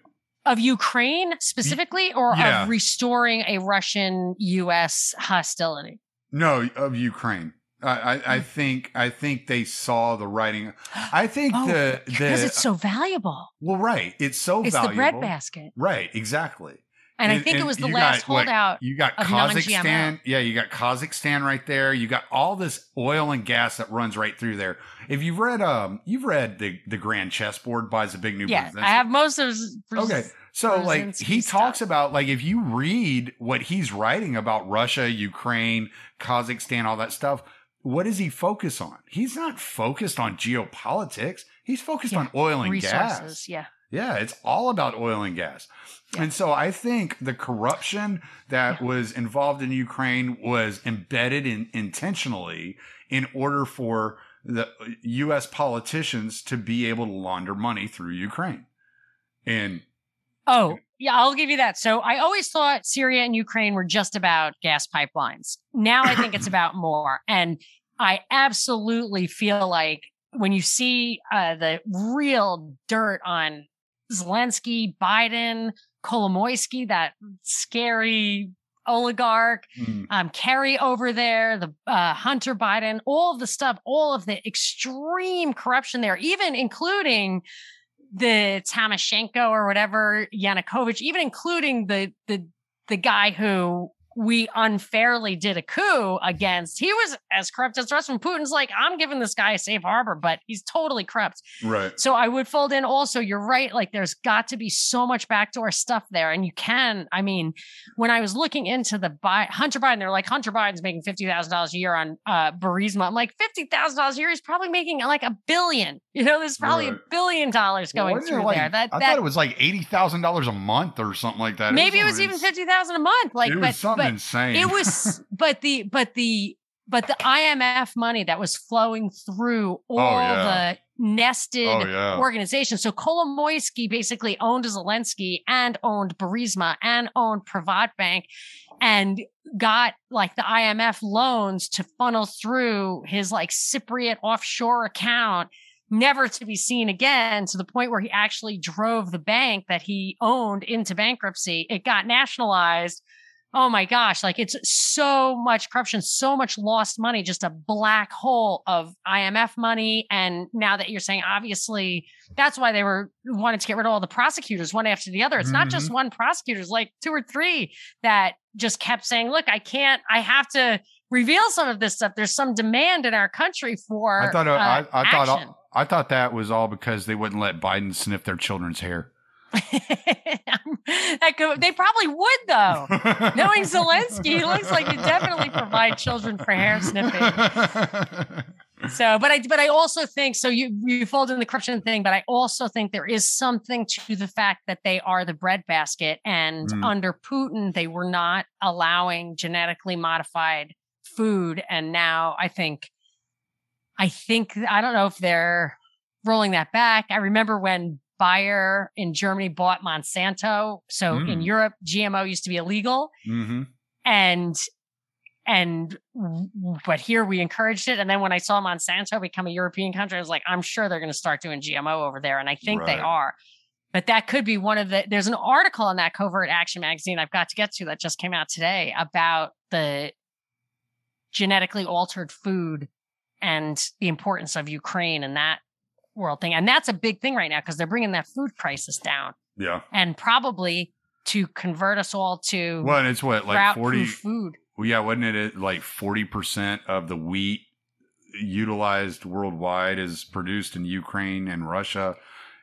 of Ukraine specifically, or yeah. of restoring a Russian US hostility? No, of Ukraine. I, I, I hmm. think I think they saw the writing. I think Oh, the Because it's so valuable. well, right. It's so It's valuable. the breadbasket. Right. Exactly. And, I And- think it was the last got, holdout. You got Kazakhstan. Yeah, you got Kazakhstan right there. You got all this oil and gas that runs right through there. If you've read um you've read the the Grand Chessboard by Zbigniew Yeah, Brzezinski. I have most of his. Okay. So like he stuff. talks about like if you read what he's writing about Russia, Ukraine, Kazakhstan, all that stuff, what does he focus on? He's not focused on geopolitics. He's focused Yeah, on oil and resources. gas. Yeah. Yeah, it's all about oil and gas. Yeah. And so I think the corruption that was involved in Ukraine was embedded in intentionally in order for the US politicians to be able to launder money through Ukraine. And Oh, yeah, I'll give you that. So I always thought Syria and Ukraine were just about gas pipelines. Now I think it's about more. And I absolutely feel like when you see uh, the real dirt on Zelensky, Biden, Kolomoisky, that scary oligarch, um, Kerry over there, the uh, Hunter Biden, all of the stuff, all of the extreme corruption there, even including the Tamashenko or whatever Yanukovych, even including the the the guy who we unfairly did a coup against. He was as corrupt as the rest of. Putin's like, I'm giving this guy a safe harbor, but he's totally corrupt. right. So I would fold in also, you're right. Like there's got to be so much backdoor stuff there. And you can, I mean, when I was looking into the Bi- Hunter Biden, they're like, Hunter Biden's making $50,000 a year on uh, Burisma. I'm like, $50,000 a year. He's probably making like a billion. You know, there's probably a billion dollars going Wasn't it through like- there. That, I that thought it was like eighty thousand dollars a month or something like that. maybe it was something even ins- 50,000 a month. Like, it was but, something but insane. it was but the but the but the IMF money that was flowing through oh, all Oh, yeah. the nested oh yeah. organizations. So Kolomoisky basically owned Zelensky and owned Burisma and owned Privat Bank and got like the IMF loans to funnel through his like Cypriot offshore account never to be seen again to the point where he actually drove the bank that he owned into bankruptcy. It got nationalized. Oh my gosh, like it's so much corruption, so much lost money, just a black hole of IMF money. And now that you're saying, obviously, that's why they were wanted to get rid of all the prosecutors one after the other. It's not just one prosecutor, it's like two or three that just kept saying, look, I can't, I have to reveal some of this stuff. There's some demand in our country for I thought uh, uh, I, I thought action. I thought that was all because they wouldn't let Biden sniff their children's hair. could, they probably would though. Knowing Zelensky, he looks like he definitely provide children for hair sniffing. So, but I, but I also think so. You you fold in the corruption thing, but I also think there is something to the fact that they are the breadbasket, and Mm. under Putin, they were not allowing genetically modified food, and now I think, I think I don't know if they're rolling that back. I remember when Bayer in Germany bought Monsanto, so in Mm. Europe, GMO used to be illegal. Hmm and and but here we encouraged it. And then when i saw monsanto become a european country i was like i'm sure they're going to start doing gmo over there. And i think they are. But that could be one of the there's an article in that covert action magazine i've got to get to that just came out today about the genetically altered food and the importance of ukraine and that world thing and that's a big thing right now because they're bringing that food crisis down Yeah. and probably to convert us all to Well, and it's what like forty. food Well, yeah, wasn't it like forty percent of the wheat utilized worldwide is produced in Ukraine and Russia,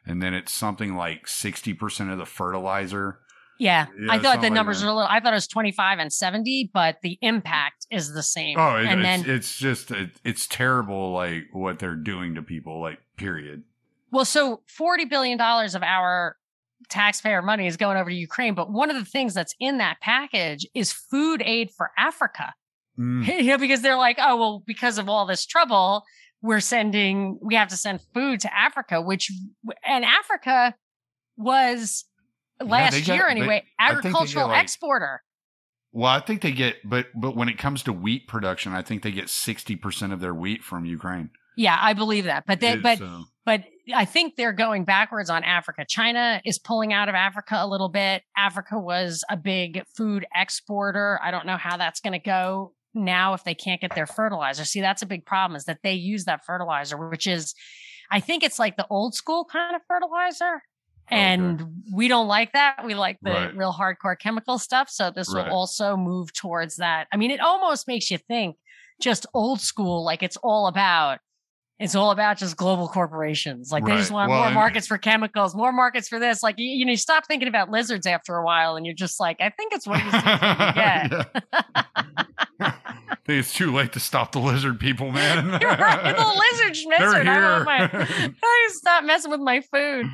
and then it's something like sixty percent of the fertilizer Yeah, Yeah, I thought the like numbers that. were a little. I thought it was twenty five and seventy, but the impact is the same. Oh, it, and it's, then it's just it, it's terrible, like what they're doing to people. Like, period. Well, so $40 billion of our taxpayer money is going over to Ukraine. But one of the things that's in that package is food aid for Africa. Mm, You know, because they're like, oh, well, because of all this trouble, we're sending, we have to send food to Africa, which, and Africa was last get- year they- anyway, they agricultural like- exporter. Well, I think they get, but but when it comes to wheat production, I think they get sixty percent of their wheat from Ukraine. Yeah, I believe that. But they, but uh, but I think they're going backwards on Africa. China is pulling out of Africa a little bit. Africa was a big food exporter. I don't know how that's going to go now if they can't get their fertilizer. See, that's a big problem is that they use that fertilizer, which is, I think it's like the old school kind of fertilizer. Okay. And we don't like that. We like the Right. real hardcore chemical stuff. So this Right. will also move towards that. I mean, it almost makes you think just old school, like it's all about it's all about just global corporations. Like they just want Well, more markets for chemicals, more markets for this. Like you, you know, you stop thinking about lizards after a while, and you're just like, I think it's what you. I think it's too late to stop the lizard people, man. You're right, the lizard schmitzard. They're I here. I stop messing with my food.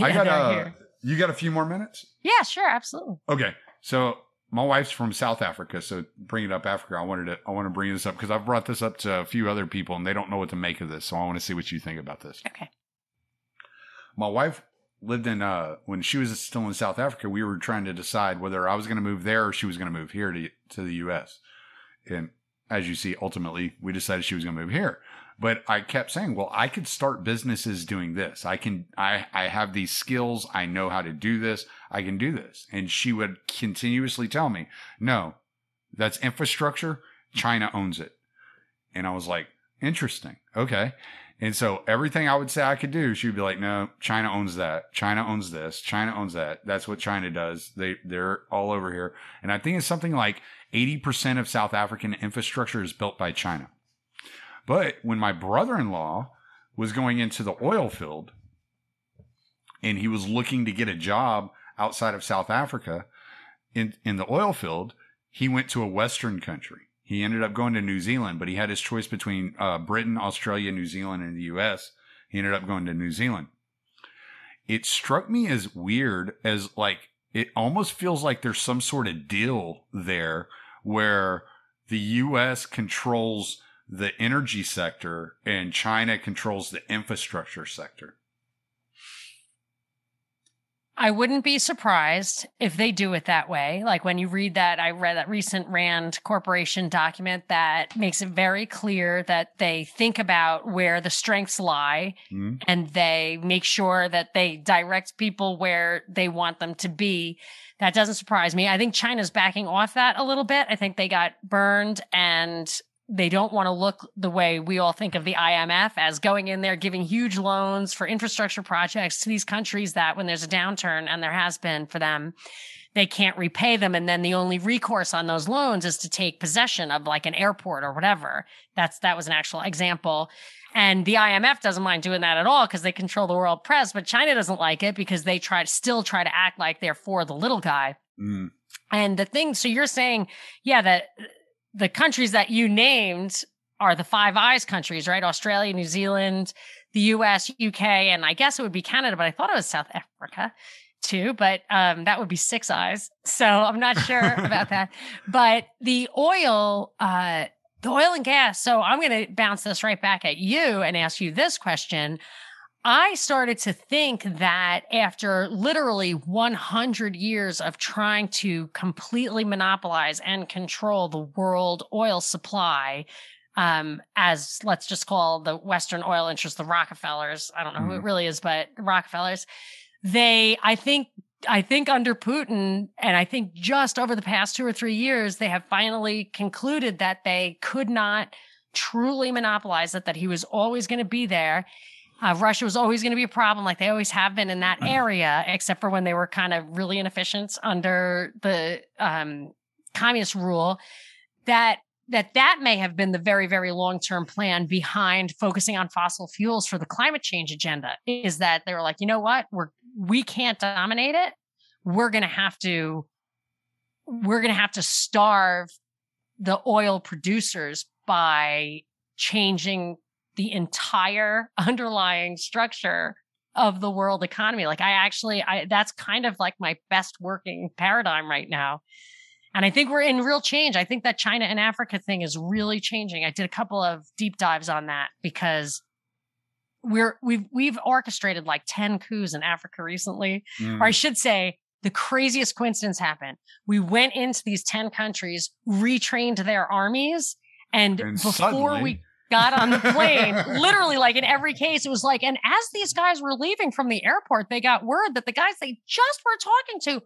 I Yeah, got uh, here. you got a few more minutes? Yeah, sure, absolutely. Okay. So my wife's from South Africa, so bring it up Africa. I wanted to I want to bring this up because I've brought this up to a few other people and they don't know what to make of this. So I want to see what you think about this. Okay. My wife lived in uh when she was still in South Africa, we were trying to decide whether I was going to move there or she was going to move here to to the US. And as you see, ultimately we decided she was going to move here. But I kept saying, well, I could start businesses doing this. I can I I have these skills. I know how to do this. I can do this. And she would continuously tell me, "No, that's infrastructure. China owns it." And I was like, "Interesting. Okay." And so everything I would say I could do, she would be like, "No, China owns that. China owns this. China owns that. That's what China does. They they're all over here." And I think it's something like 80% of South African infrastructure is built by China. But when my brother-in-law was going into the oil field and he was looking to get a job outside of South Africa in in the oil field, he went to a western country. He ended up going to New Zealand, but he had his choice between uh, Britain, Australia, New Zealand, and the U.S. He ended up going to New Zealand. It struck me as weird, as like it almost feels like there's some sort of deal there where the U.S. controls the energy sector and China controls the infrastructure sector. I wouldn't be surprised if they do it that way. Like when you read that, I read that recent Rand Corporation document that makes it very clear that they think about where the strengths lie Mhm. and they make sure that they direct people where they want them to be. That doesn't surprise me. I think China's backing off that a little bit. I think they got burned and they don't want to look the way we all think of the IMF as going in there giving huge loans for infrastructure projects to these countries that when there's a downturn and there has been for them they can't repay them. And then the only recourse on those loans is to take possession of like an airport or whatever. That's that was an actual example. And the IMF doesn't mind doing that at all because they control the world press but China doesn't like it because they try to still try to act like they're for the little guy. Mm. and the thing, so you're saying, yeah, that the countries that you named are the Five Eyes countries, right? Australia, New Zealand, the US, UK, and I guess it would be Canada, but I thought it was South Africa too, but um, that would be Six Eyes. So I'm not sure about that. But the oil, uh, the oil and gas. So I'm going to bounce this right back at you and ask you this question. I started to think that after literally 100 years of trying to completely monopolize and control the world oil supply, um, as let's just call the Western oil interests the Rockefellers. I don't know who it really is, but Rockefellers. They, I think, I think under Putin, and I think just over the past two or three years, they have finally concluded that they could not truly monopolize it, that he was always going to be there. Uh, Russia was always going to be a problem, like they always have been in that area, except for when they were kind of really inefficient under the um, communist rule. That that that may have been the very very long term plan behind focusing on fossil fuels for the climate change agenda. Is that they were like, you know what, we're we can't dominate it. we're going to have to we're going to have to starve the oil producers by changing the entire underlying structure of the world economy. Like I actually, I, that's kind of like my best working paradigm right now. And I think we're in real change. I think that China and Africa thing is really changing. I did a couple of deep dives on that because we're we've we've orchestrated like 10 coups in Africa recently. Mm. Or I should say the craziest coincidence happened. We went into these 10 countries, retrained their armies, and, and before suddenly... we got on the plane, literally like in every case, it was like, and as these guys were leaving from the airport, they got word that the guys they just were talking to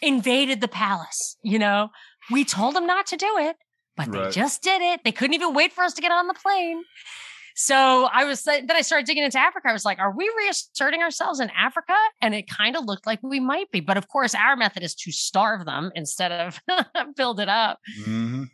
invaded the palace. You know, we told them not to do it, but right. they just did it. They couldn't even wait for us to get on the plane. So I was then I started digging into Africa. I was like, are we reasserting ourselves in Africa? And it kind of looked like we might be. But of course, our method is to starve them instead of build it up. Mm-hmm.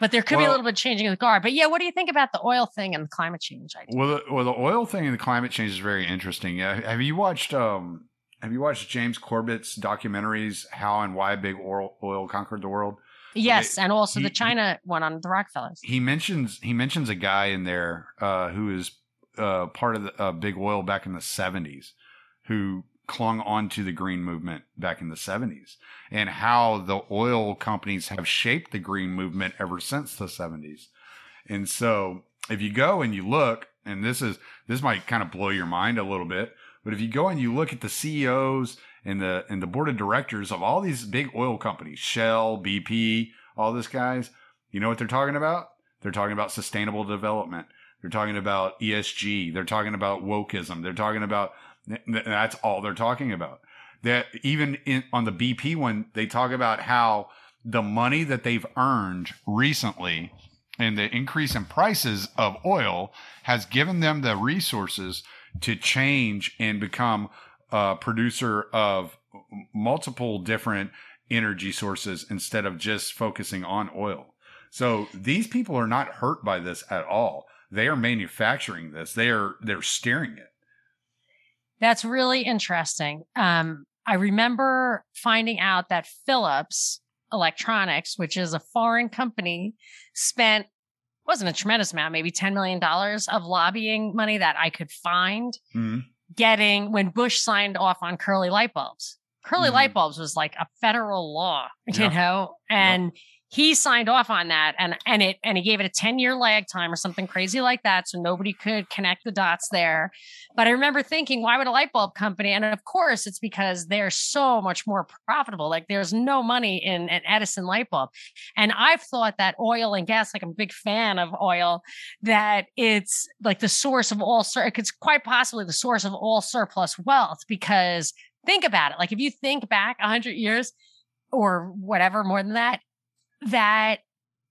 But there could well, be a little bit changing of the guard. But yeah, what do you think about the oil thing and the climate change? Idea? Well, the, well, the oil thing and the climate change is very interesting. have you watched um, Have you watched James Corbett's documentaries, How and Why Big Oil, oil Conquered the World? Yes, they, and also he, the China he, one on the Rockefellers. He mentions he mentions a guy in there uh, who is uh, part of the uh, big oil back in the seventies, who clung onto the green movement back in the seventies, and how the oil companies have shaped the green movement ever since the seventies. And so, if you go and you look, and this is this might kind of blow your mind a little bit, but if you go and you look at the CEOs and the and the board of directors of all these big oil companies, Shell, BP, all these guys, you know what they're talking about? They're talking about sustainable development. They're talking about ESG. They're talking about wokeism. They're talking about that's all they're talking about. That even in, on the BP one, they talk about how the money that they've earned recently and the increase in prices of oil has given them the resources to change and become a producer of multiple different energy sources instead of just focusing on oil. So these people are not hurt by this at all. They are manufacturing this. They are they're steering it. That's really interesting. Um, I remember finding out that Philips Electronics, which is a foreign company, spent wasn't a tremendous amount, maybe $10 million of lobbying money that I could find mm-hmm. getting when Bush signed off on curly light bulbs. Curly mm-hmm. light bulbs was like a federal law, you know, and he signed off on that and and it and he gave it a 10 year lag time or something crazy like that so nobody could connect the dots there. But i remember thinking why would a light bulb company and of course it's because they're so much more profitable like there's no money in an edison light bulb. And i've thought that oil and gas like i'm a big fan of oil that it's like the source of all it's quite possibly the source of all surplus wealth because think about it like if you think back 100 years or whatever more than that that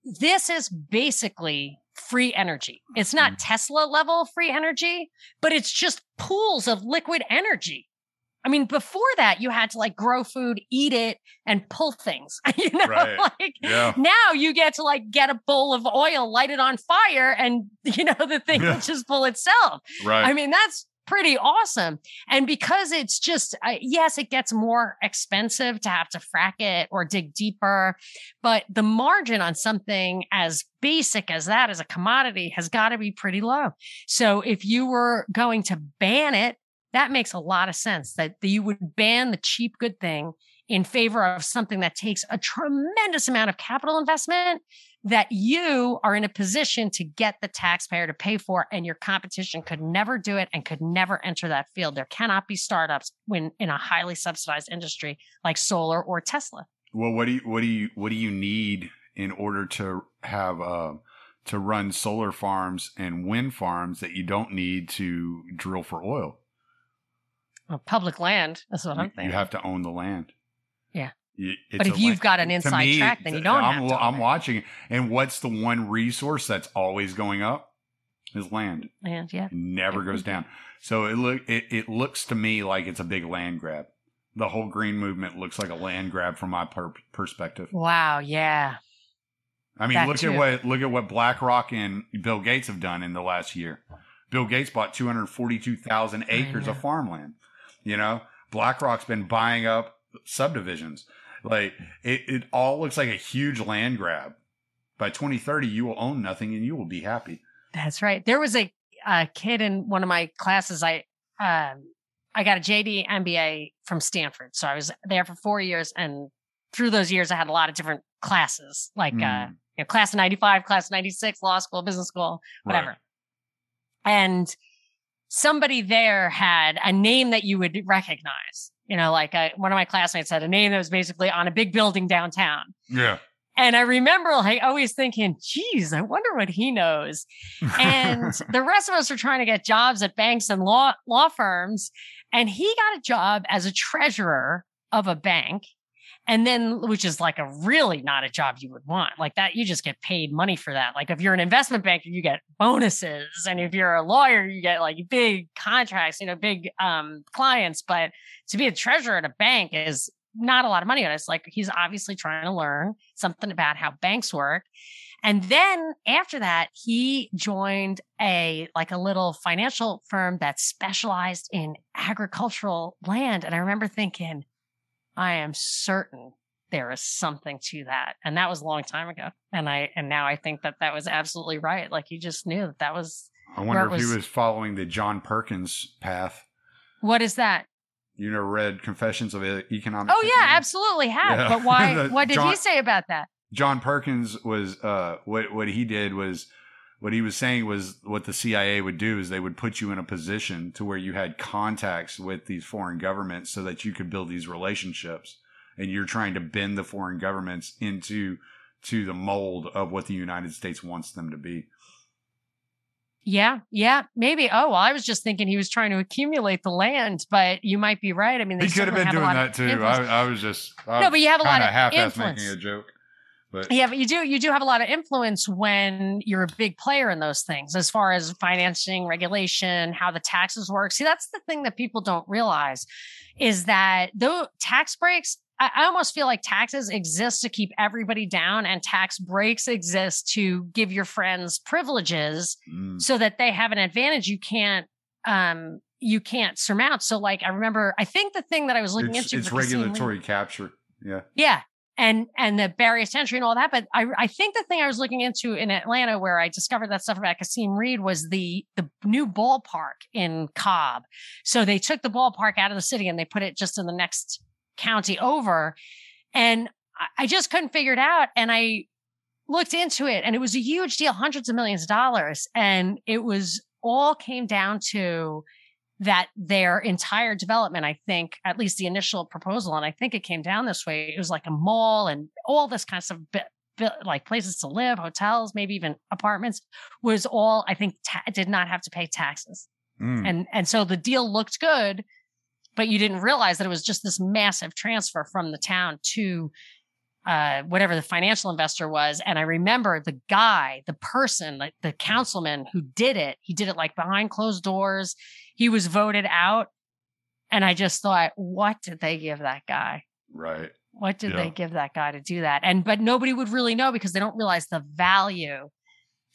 this is basically free energy. It's not mm-hmm. Tesla level free energy, but it's just pools of liquid energy. I mean, before that, you had to like grow food, eat it, and pull things. You know, right. like yeah. now you get to like get a bowl of oil, light it on fire, and you know the thing yeah. will just pull itself. Right. I mean, that's pretty awesome. And because it's just, uh, yes, it gets more expensive to have to frack it or dig deeper, but the margin on something as basic as that as a commodity has got to be pretty low. So if you were going to ban it, that makes a lot of sense that you would ban the cheap good thing in favor of something that takes a tremendous amount of capital investment that you are in a position to get the taxpayer to pay for and your competition could never do it and could never enter that field. There cannot be startups when in a highly subsidized industry like solar or tesla. Well what do you what do you what do you need in order to have uh to run solar farms and wind farms that you don't need to drill for oil? Well, public land that's what i'm thinking. you have to own the land but if you've got an inside me, track, then you don't I'm, have to. I'm watching, and what's the one resource that's always going up? Is land. Land, yeah. It never goes mm-hmm. down. So it look it, it looks to me like it's a big land grab. The whole green movement looks like a land grab from my per- perspective. Wow, yeah. I mean, that look too. at what look at what BlackRock and Bill Gates have done in the last year. Bill Gates bought 242,000 acres of farmland. You know, BlackRock's been buying up subdivisions. Like it, it all looks like a huge land grab. By 2030, you will own nothing and you will be happy. That's right. There was a, a kid in one of my classes. I um, I got a JD MBA from Stanford, so I was there for four years, and through those years, I had a lot of different classes, like uh, Mm. you know, class of '95, class of '96, law school, business school, whatever. Right. And somebody there had a name that you would recognize. You know, like uh one of my classmates had a name that was basically on a big building downtown. Yeah. And I remember like always thinking, geez, I wonder what he knows. And the rest of us were trying to get jobs at banks and law law firms. And he got a job as a treasurer of a bank. And then, which is like a really not a job you would want. Like that, you just get paid money for that. Like if you're an investment banker, you get bonuses. And if you're a lawyer, you get like big contracts, you know, big um, clients. But to be a treasurer at a bank is not a lot of money. And it's like he's obviously trying to learn something about how banks work. And then after that, he joined a like a little financial firm that specialized in agricultural land. And I remember thinking, I am certain there is something to that. And that was a long time ago. And I and now I think that that was absolutely right. Like you just knew that that was I wonder if it he was- was following the John Perkins path. what is that? You never read Confessions of an Economic. Oh yeah, absolutely have. Yeah. But why? The What did John- he say about that? John Perkins was uh what what he did was what he was saying was what the CIA would do is they would put you in a position to where you had contacts with these foreign governments so that you could build these relationships and you're trying to bend the foreign governments into to the mold of what the United States wants them to be. Yeah, yeah, maybe. Oh, well, I was just thinking he was trying to accumulate the land, but you might be right. I mean, they He could have been a doing that too. I, I was just I No, but you have a lot of half-ass influence. making a joke. But Yeah, but you do you do have a lot of influence when you're a big player in those things, as far as financing, regulation, how the taxes work. See, that's the thing that people don't realize is that though tax breaks, I, I almost feel like taxes exist to keep everybody down, and tax breaks exist to give your friends privileges mm, so that they have an advantage you can't um you can't surmount. So like I remember I think the thing that I was looking it's, into it's regulatory capture. Yeah. yeah. And and the barriers to entry and all that. But I I think the thing I was looking into in Atlanta where I discovered that stuff about Kasim Reed was the the new ballpark in Cobb. So they took the ballpark out of the city and they put it just in the next county over. And I- I just couldn't figure it out. And I looked into it and it was a huge deal, hundreds of millions of dollars. And it was all came down to that their entire development, I think, at least the initial proposal, and I think it came down this way. It was like a mall and all this kind of stuff, like places to live, hotels, maybe even apartments, was all I think ta- did not have to pay taxes, Mm. and and so the deal looked good, but you didn't realize that it was just this massive transfer from the town to uh, whatever the financial investor was. And I remember the guy, the person, like the councilman who did it, he did it like behind closed doors. He was voted out. And I just thought, what did they give that guy? Right. What did Yeah. they give that guy to do that? And, but nobody would really know because they don't realize the value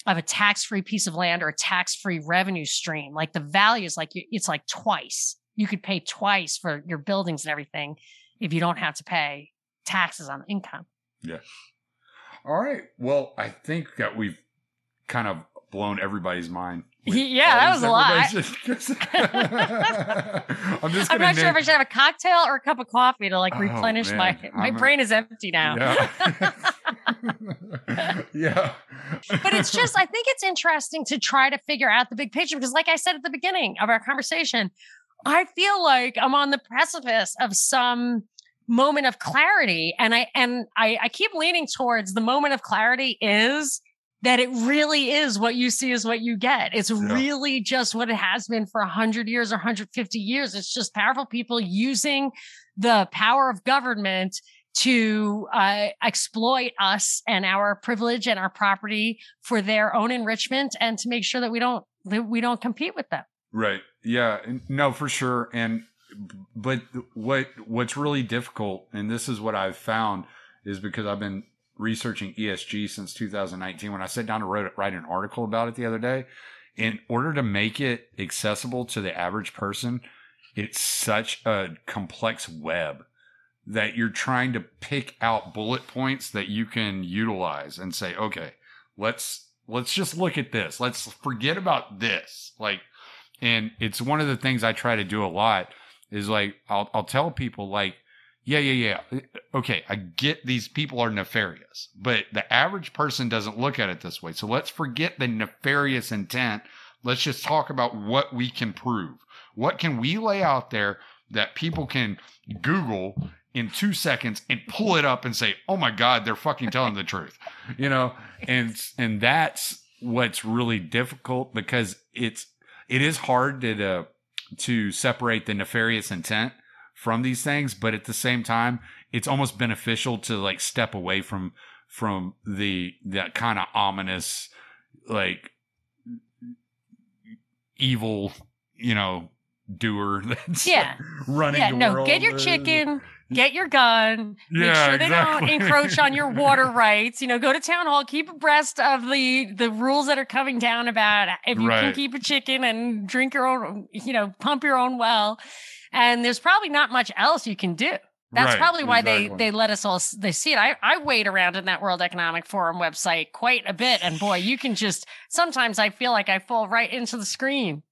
of a tax free piece of land or a tax free revenue stream. Like the value is like, it's like twice. You could pay twice for your buildings and everything if you don't have to pay taxes on income. Yeah. All right. Well, I think that we've kind of blown everybody's mind. With Yeah, that was a lot. I'm just I'm not sure if I should have a cocktail or a cup of coffee to like Oh, replenish man. my my I'm a- brain is empty now. Yeah. yeah. but it's just I think it's interesting to try to figure out the big picture because like I said at the beginning of our conversation, I feel like I'm on the precipice of some moment of clarity and I and I, I keep leaning towards the moment of clarity is that it really is what you see is what you get. It's really just what it has been for 100 years or 150 years. It's just powerful people using the power of government to uh, exploit us and our privilege and our property for their own enrichment and to make sure that we don't that we don't compete with them. Right. Yeah. No, for sure. And but what what's really difficult, and this is what I've found, is because I've been researching ESG since 2019. When I sat down to write, write an article about it the other day, in order to make it accessible to the average person, it's such a complex web that you're trying to pick out bullet points that you can utilize and say, okay, let's let's just look at this. Let's forget about this. Like, and it's one of the things I try to do a lot is like I'll I'll tell people like, yeah, yeah, yeah. Uh, okay, I get these people are nefarious, but the average person doesn't look at it this way. So let's forget the nefarious intent. Let's just talk about what we can prove. What can we lay out there that people can Google in two seconds and pull it up and say, "Oh my God, they're fucking telling the truth," you know, and and that's what's really difficult because it's it is hard to to, to separate the nefarious intent from these things, but at the same time, it's almost beneficial to like step away from from the that kind of ominous like evil, you know, doer that's Yeah. running Yeah, no, world. get your chicken, get your gun, make Yeah, sure they exactly. don't encroach on your water rights. You know, go to town hall, keep abreast of the the rules that are coming down about if you can keep a chicken and drink your own, you know, pump your own well. And there's probably not much else you can do. That's Right, probably why exactly. they they let us all they see it. I I wait around in that World Economic Forum website quite a bit, and boy, you can just sometimes I feel like I fall right into the screen.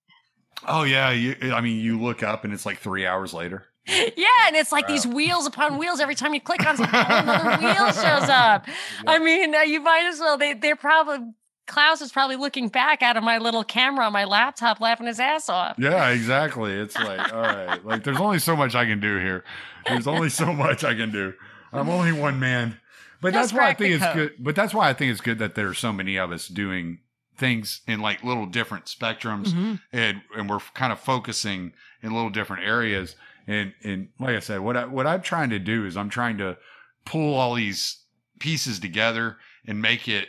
Oh yeah, you, I mean, you look up and it's like three hours later. Yeah, and it's like these wheels upon wheels. Every time you click on something, another wheel shows up. I mean, uh, you might as well. They they're probably Klaus is probably looking back out of my little camera on my laptop, laughing his ass off. Yeah, exactly. It's like, all right, like there's only so much I can do here. There's only so much I can do. I'm only one man. But Just that's why I think it's good. But that's why I think it's good that there are so many of us doing things in like little different spectrums Mhm. and and we're kind of focusing in little different areas. And and like I said, what I what I'm trying to do is I'm trying to pull all these pieces together and make it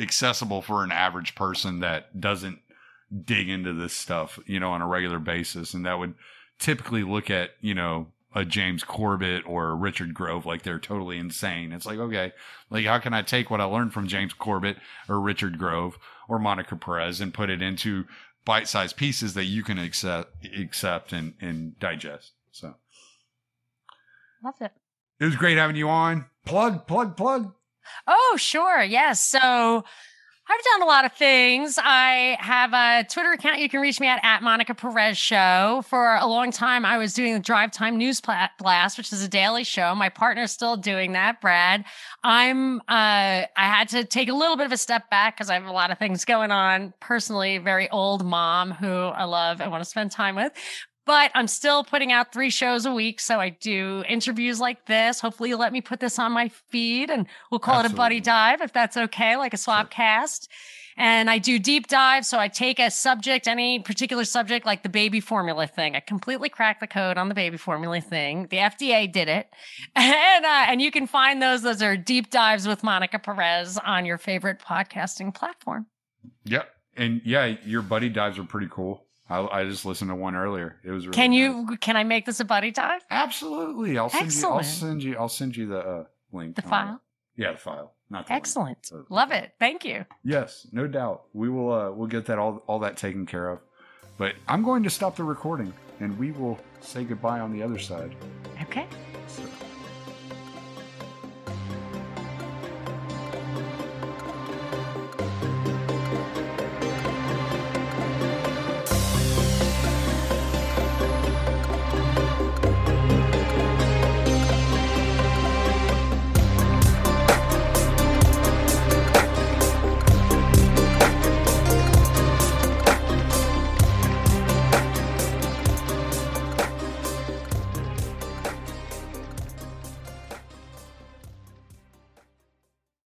accessible for an average person that doesn't dig into this stuff, you know, on a regular basis. And that would typically look at, you know, a James Corbett or a Richard Grove like they're totally insane. It's like, okay, like how can I take what I learned from James Corbett or Richard Grove or Monica Perez and put it into bite-sized pieces that you can accept, accept and, and digest. So Love it. it was great having you on. Plug, plug, plug. Oh, sure. Yes. So I've done a lot of things. I have a Twitter account. You can reach me at, at Monica Perez Show. For a long time, I was doing the Drive Time News Blast, which is a daily show. My partner's still doing that, Brad. I'm, uh, I had to take a little bit of a step back because I have a lot of things going on personally. Very old mom who I love and want to spend time with. But I'm still putting out three shows a week. So I do interviews like this. Hopefully you'll let me put this on my feed and we'll call it a buddy dive if that's okay, like a swap cast. And I do deep dive. So I take a subject, any particular subject, like the baby formula thing. I completely cracked the code on the baby formula thing. The FDA did it. And, uh, and you can find those. Those are deep dives with Monica Perez on your favorite podcasting platform. Yep. And yeah, your buddy dives are pretty cool. I, I just listened to one earlier. It was really Can nice. you, can I make this a buddy dive? Absolutely. I'll send you. I'll send you. I'll send you the uh, link. The file? it. Yeah, the file. Not the link. Excellent. The- Love it. Thank you. Yes, no doubt. We will. Uh, we'll get that all all that taken care of. But I'm going to stop the recording, and we will say goodbye on the other side. Okay.